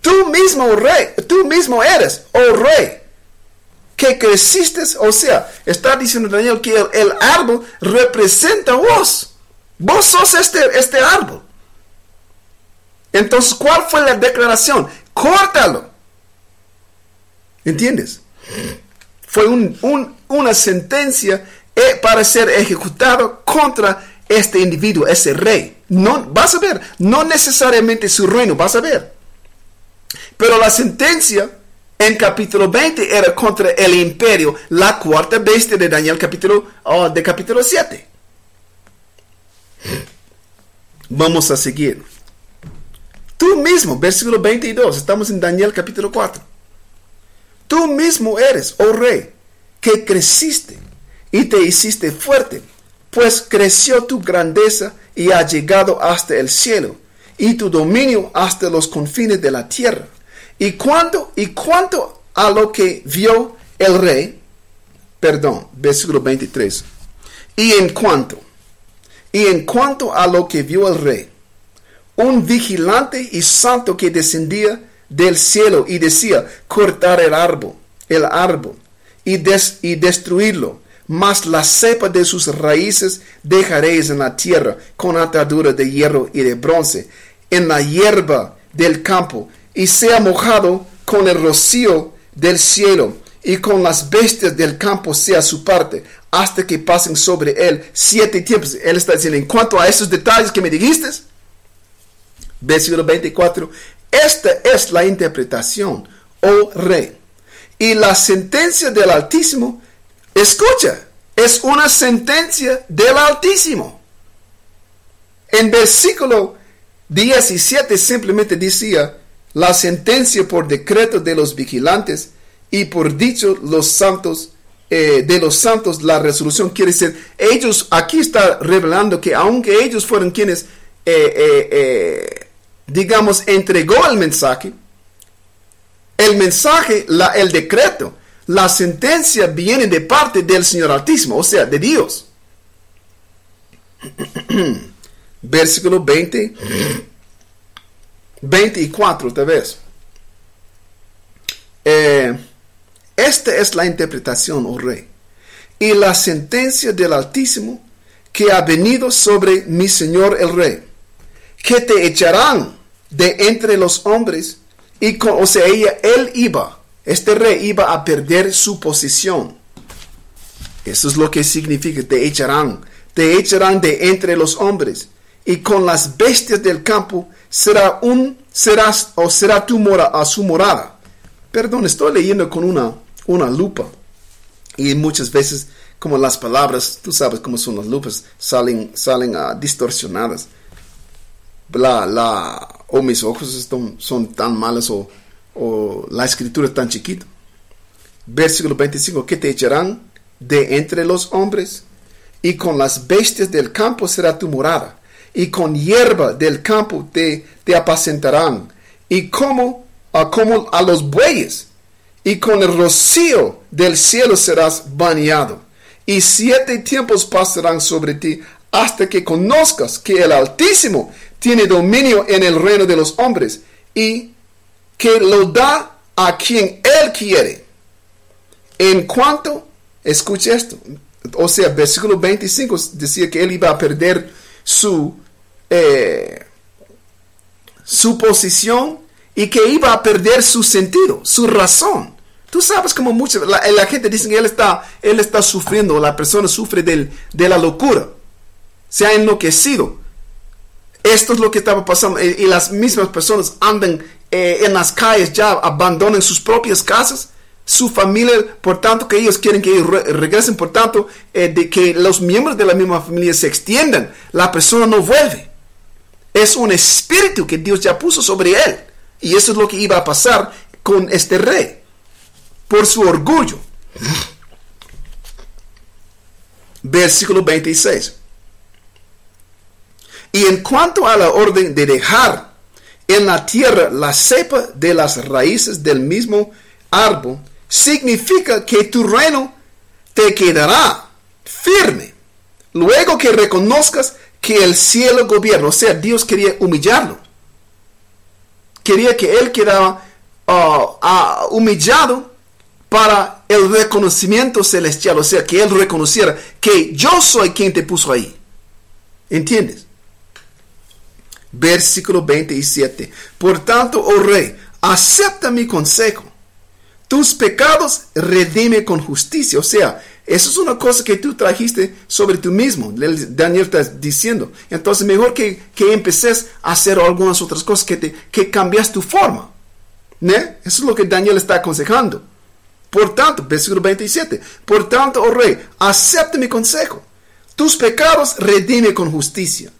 Tú mismo, tú mismo eres, oh rey, que creciste, o sea, está diciendo Daniel que el, árbol representa a vos. Vos sos este, este árbol. Entonces, ¿cuál fue la declaración? Córtalo. ¿Entiendes? Fue una sentencia eh, para ser ejecutado contra este individuo, ese rey. No, vas a ver, no necesariamente su reino, vas a ver. Pero la sentencia en capítulo 20 era contra el imperio, la cuarta bestia de Daniel capítulo, oh, de capítulo 7. Vamos a seguir. Tú mismo, versículo 22, estamos en Daniel capítulo 4. Tú mismo eres, oh rey, que creciste y te hiciste fuerte, pues creció tu grandeza y ha llegado hasta el cielo, y tu dominio hasta los confines de la tierra. Y cuanto, y cuanto a lo que vio el rey, perdón, versículo 23. Y en cuanto, y en cuanto a lo que vio el rey, un vigilante y santo que descendía del cielo y decía, cortar el árbol, el árbol, y, y destruirlo, mas la cepa de sus raíces dejaréis en la tierra con atadura de hierro y de bronce, en la hierba del campo, y sea mojado con el rocío del cielo, y con las bestias del campo sea su parte, hasta que pasen sobre él siete tiempos. Él está diciendo, en cuanto a esos detalles que me dijiste, versículo 24, esta es la interpretación, oh rey. Y la sentencia del Altísimo, escucha, es una sentencia del Altísimo. En versículo 17 simplemente decía, la sentencia por decreto de los vigilantes y por dicho los santos eh, de los santos la resolución quiere decir ellos aquí está revelando que aunque ellos fueron quienes eh, eh, digamos entregó el mensaje el mensaje la, el decreto la sentencia viene de parte del Señor Altísimo o sea de Dios. [CLEARS THROAT] Versículo 20 [CLEARS THROAT] 24 otra vez. Eh, esta es la interpretación, oh rey, y la sentencia del Altísimo que ha venido sobre mi Señor el Rey, que te echarán de entre los hombres. Y con, o sea, ella, él iba, este rey iba a perder su posición. Eso es lo que significa, te echarán, te echarán de entre los hombres. Y con las bestias del campo será un, serás, o será tu mora, a su morada. Perdón, estoy leyendo con una, una lupa. Y muchas veces, como las palabras, tú sabes cómo son las lupas, salen, salen ah, distorsionadas. La, la, o mis ojos son, son tan malos o, o la escritura es tan chiquita. Versículo 25, que te echarán de entre los hombres y con las bestias del campo será tu morada y con hierba del campo te, te apacentarán y como a, como a los bueyes y con el rocío del cielo serás bañado y siete tiempos pasarán sobre ti hasta que conozcas que el Altísimo tiene dominio en el reino de los hombres y que lo da a quien él quiere. En cuanto, escuche esto, o sea, versículo 25 decía que él iba a perder su, eh, su posición y que iba a perder su sentido, su razón. Tú sabes como mucha la, la gente dice que él está, él está sufriendo, la persona sufre de la locura, se ha enloquecido. Esto es lo que estaba pasando y, y las mismas personas andan eh, en las calles ya, abandonan sus propias casas, su familia, por tanto que ellos quieren que ellos re- regresen, por tanto eh, de que los miembros de la misma familia se extiendan, la persona no vuelve. Es un espíritu que Dios ya puso sobre él. Y eso es lo que iba a pasar con este rey. Por su orgullo. Versículo 26. Y en cuanto a la orden de dejar en la tierra la cepa de las raíces del mismo árbol, significa que tu reino te quedará firme. Luego que reconozcas que el cielo gobierna, o sea, Dios quería humillarlo. Quería que él quedara ah, ah, humillado para el reconocimiento celestial, o sea, que él reconociera que yo soy quien te puso ahí. ¿Entiendes? Versículo 27. Por tanto, oh rey, acepta mi consejo. Tus pecados redime con justicia. O sea, eso es una cosa que tú trajiste sobre tú mismo. Daniel está diciendo. Entonces, mejor que, que empeces a hacer algunas otras cosas, que, te, que cambias tu forma. ¿Ne? Eso es lo que Daniel está aconsejando. Por tanto, versículo 27. Por tanto, oh rey, acepta mi consejo. Tus pecados redime con justicia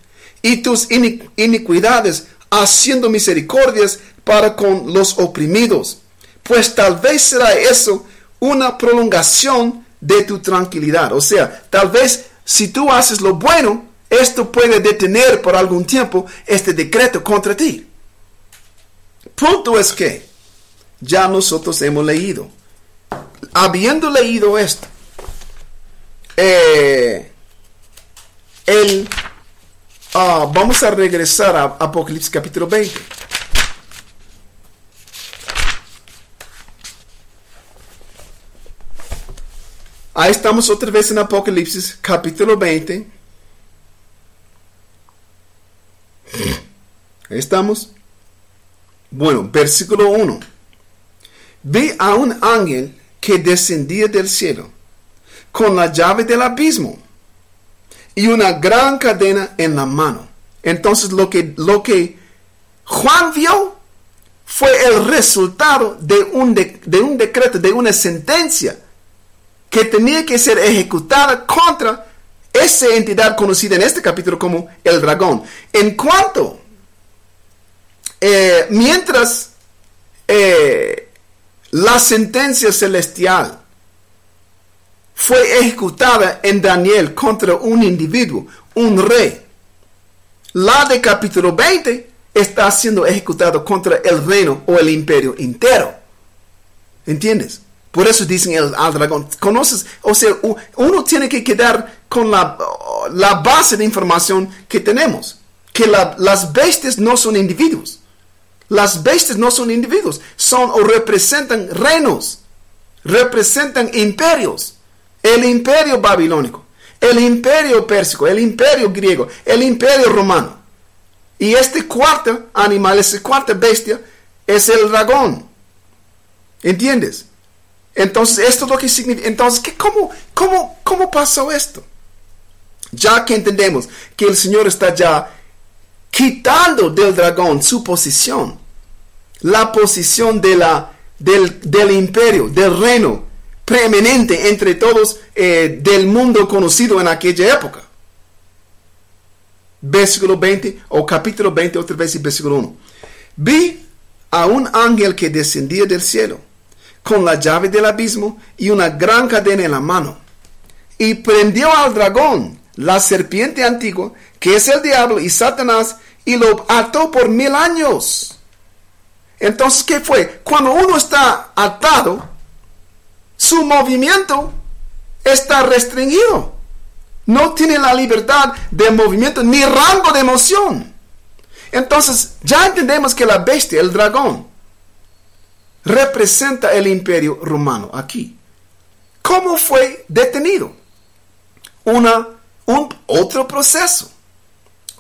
y tus ini- iniquidades haciendo misericordias para con los oprimidos. Pues tal vez será eso una prolongación de tu tranquilidad. O sea, tal vez si tú haces lo bueno, esto puede detener por algún tiempo este decreto contra ti. Punto es que ya nosotros hemos leído. Habiendo leído esto, eh, el Ah, vamos a regresar a Apocalipsis capítulo 20. Ahí estamos otra vez en Apocalipsis capítulo 20. Ahí estamos. Bueno, versículo 1. Vi a un ángel que descendía del cielo con la llave del abismo y una gran cadena en la mano. Entonces lo que, lo que Juan vio fue el resultado de un, de, de un decreto, de una sentencia que tenía que ser ejecutada contra esa entidad conocida en este capítulo como el dragón. En cuanto, eh, mientras eh, la sentencia celestial fue ejecutada en Daniel contra un individuo, un rey. La de capítulo 20 está siendo ejecutado contra el reino o el imperio entero. ¿Entiendes? Por eso dicen el, al dragón. ¿Conoces? O sea, uno tiene que quedar con la, la base de información que tenemos. Que la- las bestias no son individuos. Las bestias no son individuos. Son o representan reinos. Representan imperios el imperio babilónico, el imperio pérsico, el imperio griego, el imperio romano. Y este cuarto animal, esta cuarta bestia, es el dragón. ¿Entiendes? Entonces, esto es lo que significa. Entonces, ¿qué, cómo, cómo, ¿cómo pasó esto? Ya que entendemos que el Señor está ya quitando del dragón su posición, la posición de la, del, del imperio, del reino preeminente entre todos eh, del mundo conocido en aquella época. Versículo 20 o capítulo 20, otra vez, versículo 1. Vi a un ángel que descendía del cielo con la llave del abismo y una gran cadena en la mano. Y prendió al dragón, la serpiente antigua, que es el diablo y Satanás, y lo ató por mil años. Entonces, ¿qué fue? Cuando uno está atado, su movimiento está restringido. No tiene la libertad de movimiento ni rango de emoción. Entonces, ya entendemos que la bestia, el dragón, representa el imperio romano aquí. ¿Cómo fue detenido? Una, un otro proceso.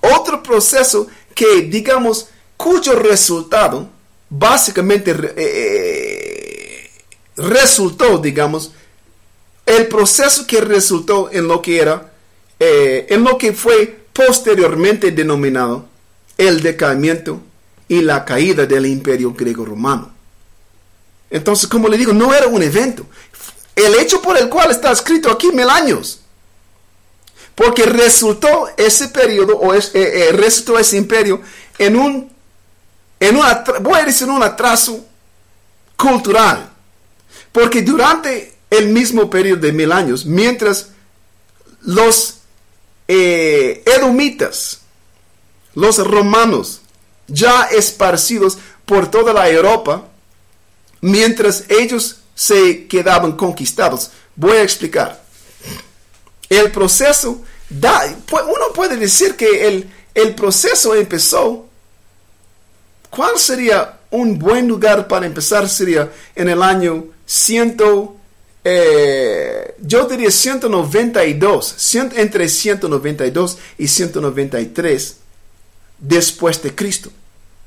Otro proceso que, digamos, cuyo resultado básicamente eh, resultó, digamos, el proceso que resultó en lo que era, eh, en lo que fue posteriormente denominado el decaimiento y la caída del imperio griego-romano. Entonces, como le digo, no era un evento. El hecho por el cual está escrito aquí mil años. Porque resultó ese periodo, o es, eh, eh, resultó ese imperio en un, en voy a decir un atraso cultural. Porque durante el mismo periodo de mil años, mientras los eh, edomitas, los romanos, ya esparcidos por toda la Europa, mientras ellos se quedaban conquistados. Voy a explicar. El proceso, da, uno puede decir que el, el proceso empezó. ¿Cuál sería un buen lugar para empezar? Sería en el año 100, eh, yo diría 192, entre 192 y 193 después de Cristo,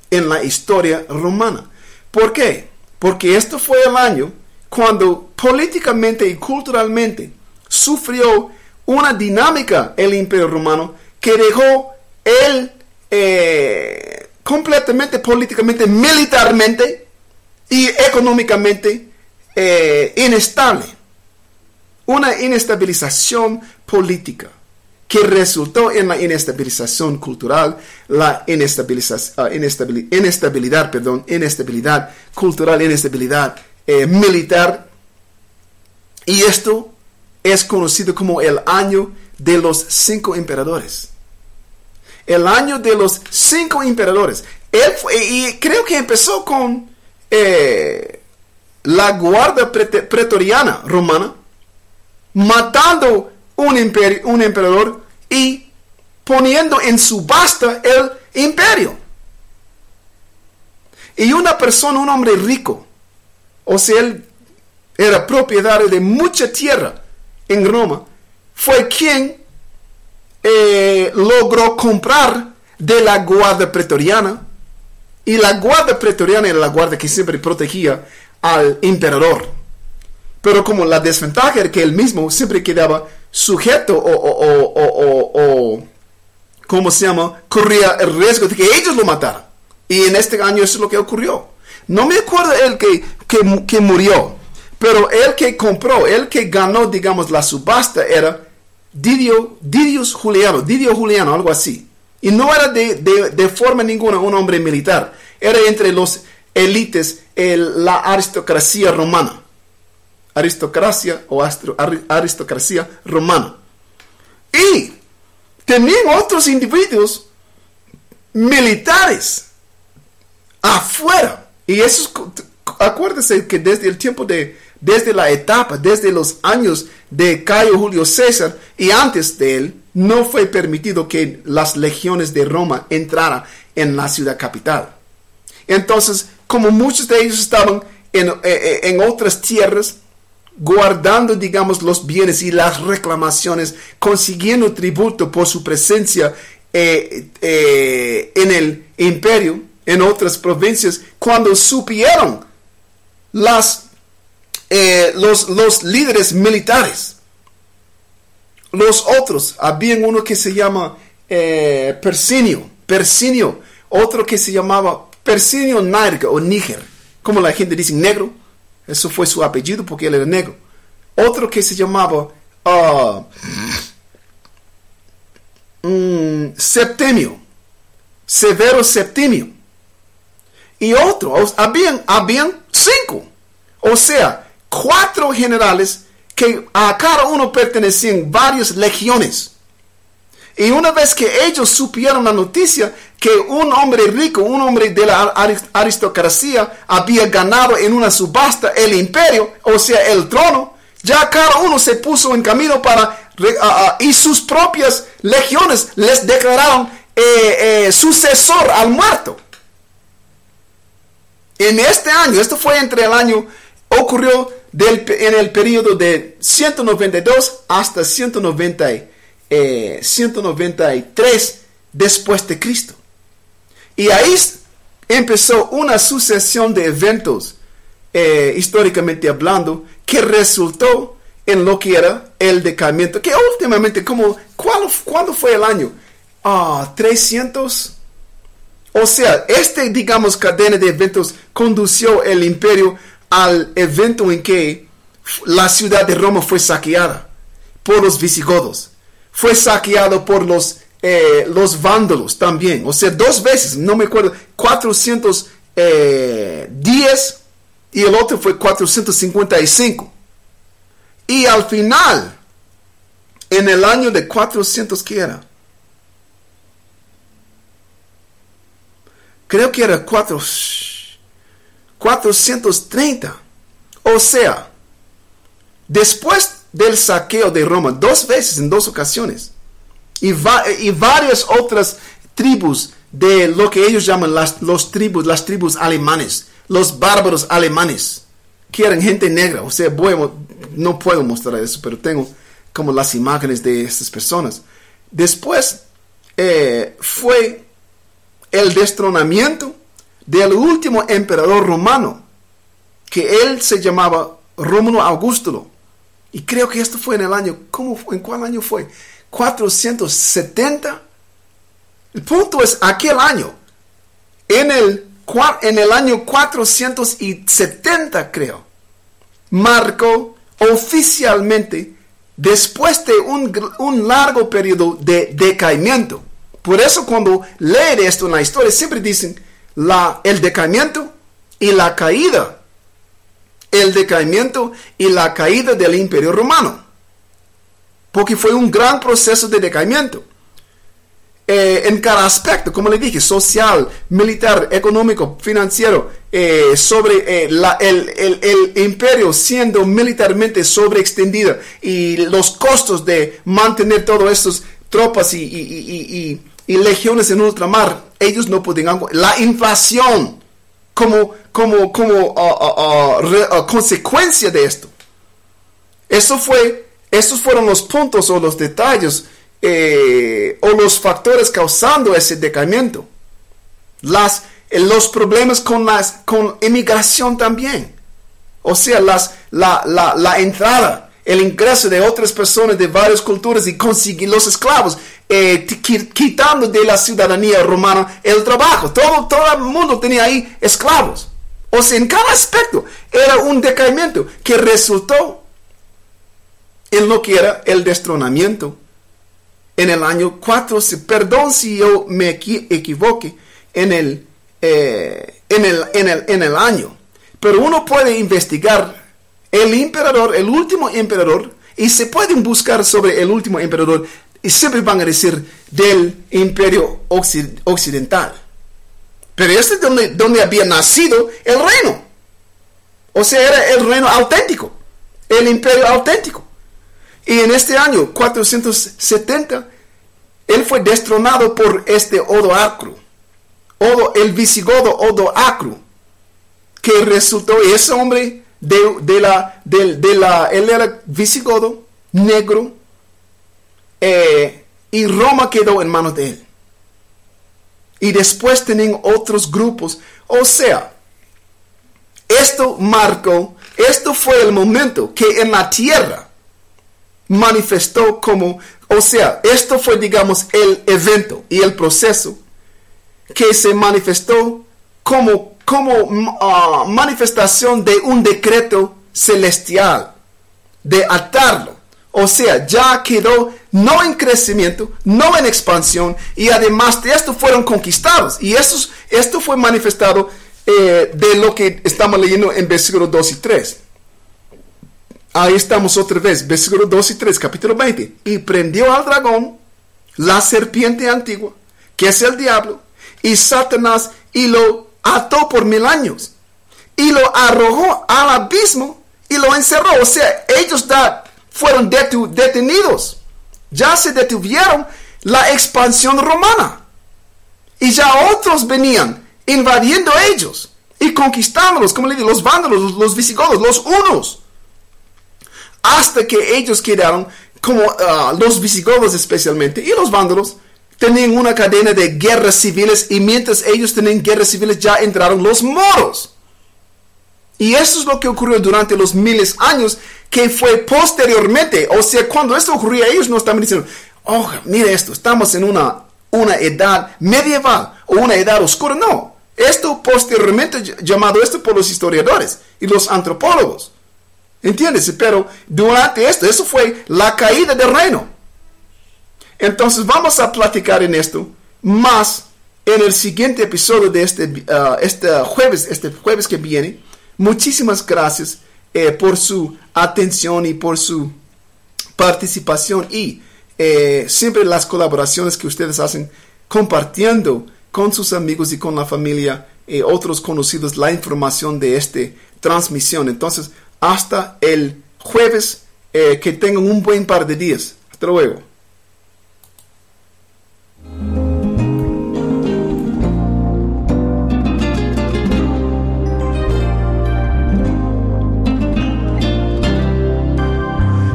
en la historia romana. ¿Por qué? Porque esto fue el año cuando políticamente y culturalmente sufrió una dinámica el imperio romano que dejó él eh, completamente políticamente, militarmente y económicamente eh, inestable. Una inestabilización política que resultó en la inestabilización cultural, la inestabilización, inestabilidad, perdón, inestabilidad cultural, inestabilidad eh, militar. Y esto es conocido como el año de los cinco emperadores. El año de los cinco emperadores. Y creo que empezó con eh, la guardia pretoriana romana, matando un, imperio, un emperador y poniendo en subasta el imperio. Y una persona, un hombre rico, o sea, él era propietario de mucha tierra en Roma, fue quien eh, logró comprar de la guardia pretoriana. Y la guardia pretoriana era la guardia que siempre protegía al emperador. Pero como la desventaja era que él mismo siempre quedaba sujeto o, o, o, o, ¿cómo se llama? Corría el riesgo de que ellos lo mataran. Y en este año eso es lo que ocurrió. No me acuerdo el que, que, que murió, pero el que compró, el que ganó, digamos, la subasta era Didio, Didius Juliano, Didio Juliano, algo así. Y no era de, de, de forma ninguna un hombre militar, era entre los élites, la aristocracia romana aristocracia o aristocracia romana. Y tenían otros individuos militares afuera. Y eso, acuérdense que desde el tiempo de, desde la etapa, desde los años de Cayo Julio César y antes de él, no fue permitido que las legiones de Roma entraran en la ciudad capital. Entonces, como muchos de ellos estaban en, eh, eh, en otras tierras, guardando, digamos, los bienes y las reclamaciones, consiguiendo tributo por su presencia eh, eh, en el imperio, en otras provincias, cuando supieron las, eh, los, los líderes militares. Los otros, había uno que se llama Persinio, Persinio, otro que se llamaba Persinio Narga o Níger, como la gente dice negro, eso fue su apellido porque él era negro. Otro que se llamaba ah, mm, Septimio, Severo Septimio. Y otro, habían, habían cinco. O sea, cuatro generales que a cada uno pertenecían varias legiones. Y una vez que ellos supieron la noticia que un hombre rico, un hombre de la ar- aristocracia, había ganado en una subasta el imperio, o sea, el trono, ya cada uno se puso en camino para... y sus propias legiones les declararon eh, eh, sucesor al muerto. En este año, esto fue entre el año, ocurrió del, en el periodo de 192 hasta 190, y, eh, 193 después de Cristo. Y ahí empezó una sucesión de eventos, eh, históricamente hablando, que resultó en lo que era el decaimiento, que últimamente, como, ¿cuál, ¿cuándo fue el año? Ah, 300... O sea, este, digamos, cadena de eventos condució el imperio al evento en que la ciudad de Roma fue saqueada por los visigodos. Fue saqueado por los, eh, los vándalos también. O sea, dos veces, no me acuerdo, 410 y el otro fue 455. Y al final, en el año de 400, ¿qué era? creo que era cuatro, 430. O sea, después del saqueo de Roma, dos veces en dos ocasiones, y, va- y varias otras tribus de lo que ellos llaman las los tribus, las tribus alemanes, los bárbaros alemanes, que eran gente negra. O sea, no puedo mostrar eso, pero tengo como las imágenes de estas personas. Después eh, fue el destronamiento del último emperador romano, que él se llamaba Rómulo Augusto. Y creo que esto fue en el año, ¿cómo? ¿En cuál año fue? 470. El punto es aquel año, en el, en el año 470 creo, marcó oficialmente después de un, un largo periodo de decaimiento. Por eso cuando leen esto en la historia siempre dicen la, el decaimiento y la caída. El decaimiento y la caída del imperio romano. Porque fue un gran proceso de decaimiento. Eh, en cada aspecto, como le dije, social, militar, económico, financiero, eh, sobre eh, el, imperio siendo militarmente sobreextendido y los costos de mantener todas estas tropas y, legiones en ultramar, ellos no podían, la inflación como, como, como ah, ah, ah, consecuencia de esto. Eso fue, estos fueron los puntos o los detalles eh, o los factores causando ese decaimiento. Las, eh, los problemas con, las, con inmigración también. O sea, las, la, la, entrada, el ingreso de otras personas de varias culturas y conseguir los esclavos, eh, quitando de la ciudadanía romana el trabajo. Todo, todo el mundo tenía ahí esclavos. O sea, en cada aspecto era un decaimiento que resultó en lo que era el destronamiento en el año 4, si- perdón si yo me equi- equivoque en el, eh, en, el, en, el, en el año, pero uno puede investigar el emperador, el último emperador, y se pueden buscar sobre el último emperador, y siempre van a decir del imperio occi- occidental. Pero este es donde había nacido el reino. O sea, era el reino auténtico, el imperio auténtico. Y en este año 470, él fue destronado por este Odoacro, Odo, el visigodo Odoacro, que resultó, ese hombre de, de la, de, de la, él era visigodo, negro, eh, y Roma quedó en manos de él. y después tenían otros grupos. O sea, esto marcó, esto fue el momento que en la tierra manifestó como, o sea, esto fue, digamos, el evento y el proceso que se manifestó como, como ah, manifestación de un decreto celestial, de atarlo. O sea, ya quedó no en crecimiento, no en expansión, y además de esto fueron conquistados. Y esto, esto fue manifestado eh, de lo que estamos leyendo en versículos 2 y 3. Ahí estamos otra vez, versículos 2 y 3, capítulo 20. Y prendió al dragón, la serpiente antigua, que es el diablo, y Satanás, y lo ató por mil años, y lo arrojó al abismo, y lo encerró. O sea, ellos fueron detenidos. Ya se detuvieron la expansión romana. Y ya otros venían invadiendo ellos y conquistándolos, como le digo, los vándalos, los, los visigodos, los unos. Hasta que ellos quedaron como ah, los visigodos especialmente y los vándalos tenían una cadena de guerras civiles y mientras ellos tenían guerras civiles ya entraron los moros. Y eso es lo que ocurrió durante los miles años que fue posteriormente. O sea, cuando esto ocurría, ellos no estaban diciendo, oh, mire esto, estamos en una, una edad medieval o una edad oscura. No, esto posteriormente ll- llamado esto por los historiadores y los antropólogos. ¿Entiendes? Pero durante esto, eso fue la caída del reino. Entonces vamos a platicar en esto más en el siguiente episodio de este, ah, este jueves, este jueves que viene. Muchísimas gracias eh, por su atención y por su participación y eh, siempre las colaboraciones que ustedes hacen compartiendo con sus amigos y con la familia, eh, otros conocidos, la información de esta transmisión. Entonces, hasta el jueves, eh, que tengan un buen par de días. Hasta luego.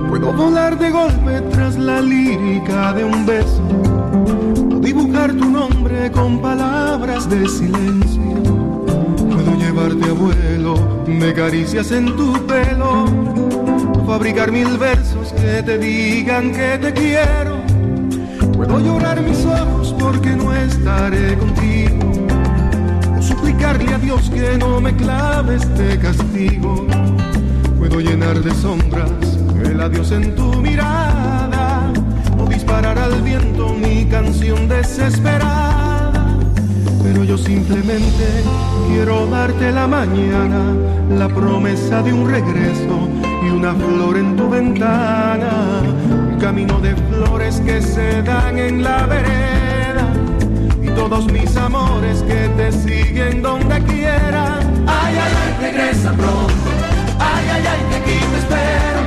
Puedo volar de golpe tras la lírica de un beso o dibujar tu nombre con palabras de silencio. Llevarte a vuelo de caricias en tu pelo, fabricar mil versos que te digan que te quiero. Puedo llorar mis ojos porque no estaré contigo, o suplicarle a Dios que no me clave este castigo. Puedo llenar de sombras el adiós en tu mirada o disparar al viento mi canción desesperada. Pero yo simplemente quiero darte la mañana, la promesa de un regreso y una flor en tu ventana. Un camino de flores que se dan en la vereda y todos mis amores que te siguen donde quiera. Ay, ay, ay, regresa pronto. Ay, ay, ay, que aquí te espero.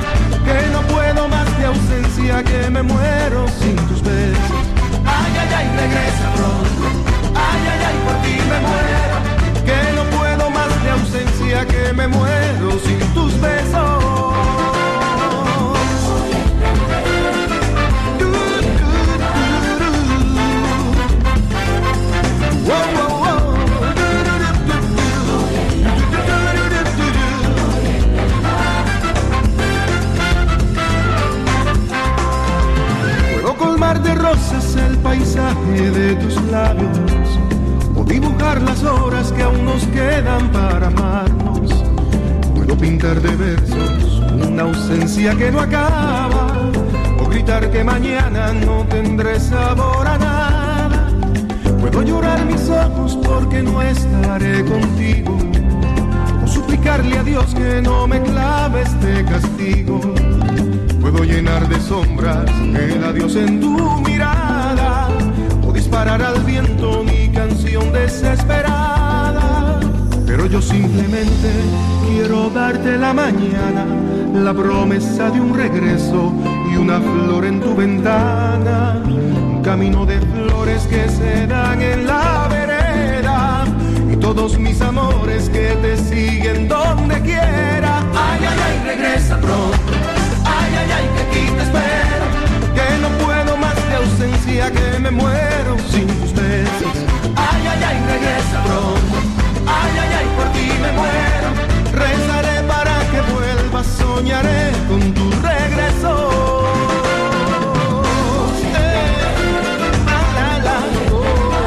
Que no puedo más de ausencia, que me muero sin tus besos. Ay, regresa pronto. Ay, ay, ay, por ti me muero. Que no puedo más de ausencia, que me muero sin tus besos. Puedo colmar de rosas paisaje de tus labios o dibujar las horas que aún nos quedan para amarnos. Puedo pintar de versos una ausencia que no acaba o gritar que mañana no tendré sabor a nada. Puedo llorar mis ojos porque no estaré contigo o suplicarle a Dios que no me clave este castigo. Puedo llenar de sombras el adiós en tu mirada disparar al viento mi canción desesperada. Pero yo simplemente quiero darte la mañana, la promesa de un regreso y una flor en tu ventana. Un camino de flores que se dan en la vereda y todos mis amores que te siguen donde quiera. Ay, ay, ay, regresa pronto. Ay, ay, ay, que aquí te espero ausencia que me muero sin tus besos. Ay, ay, ay, regresa pronto. Ay, ay, ay, por ti me muero. Rezaré para que vuelvas, soñaré con tu regreso.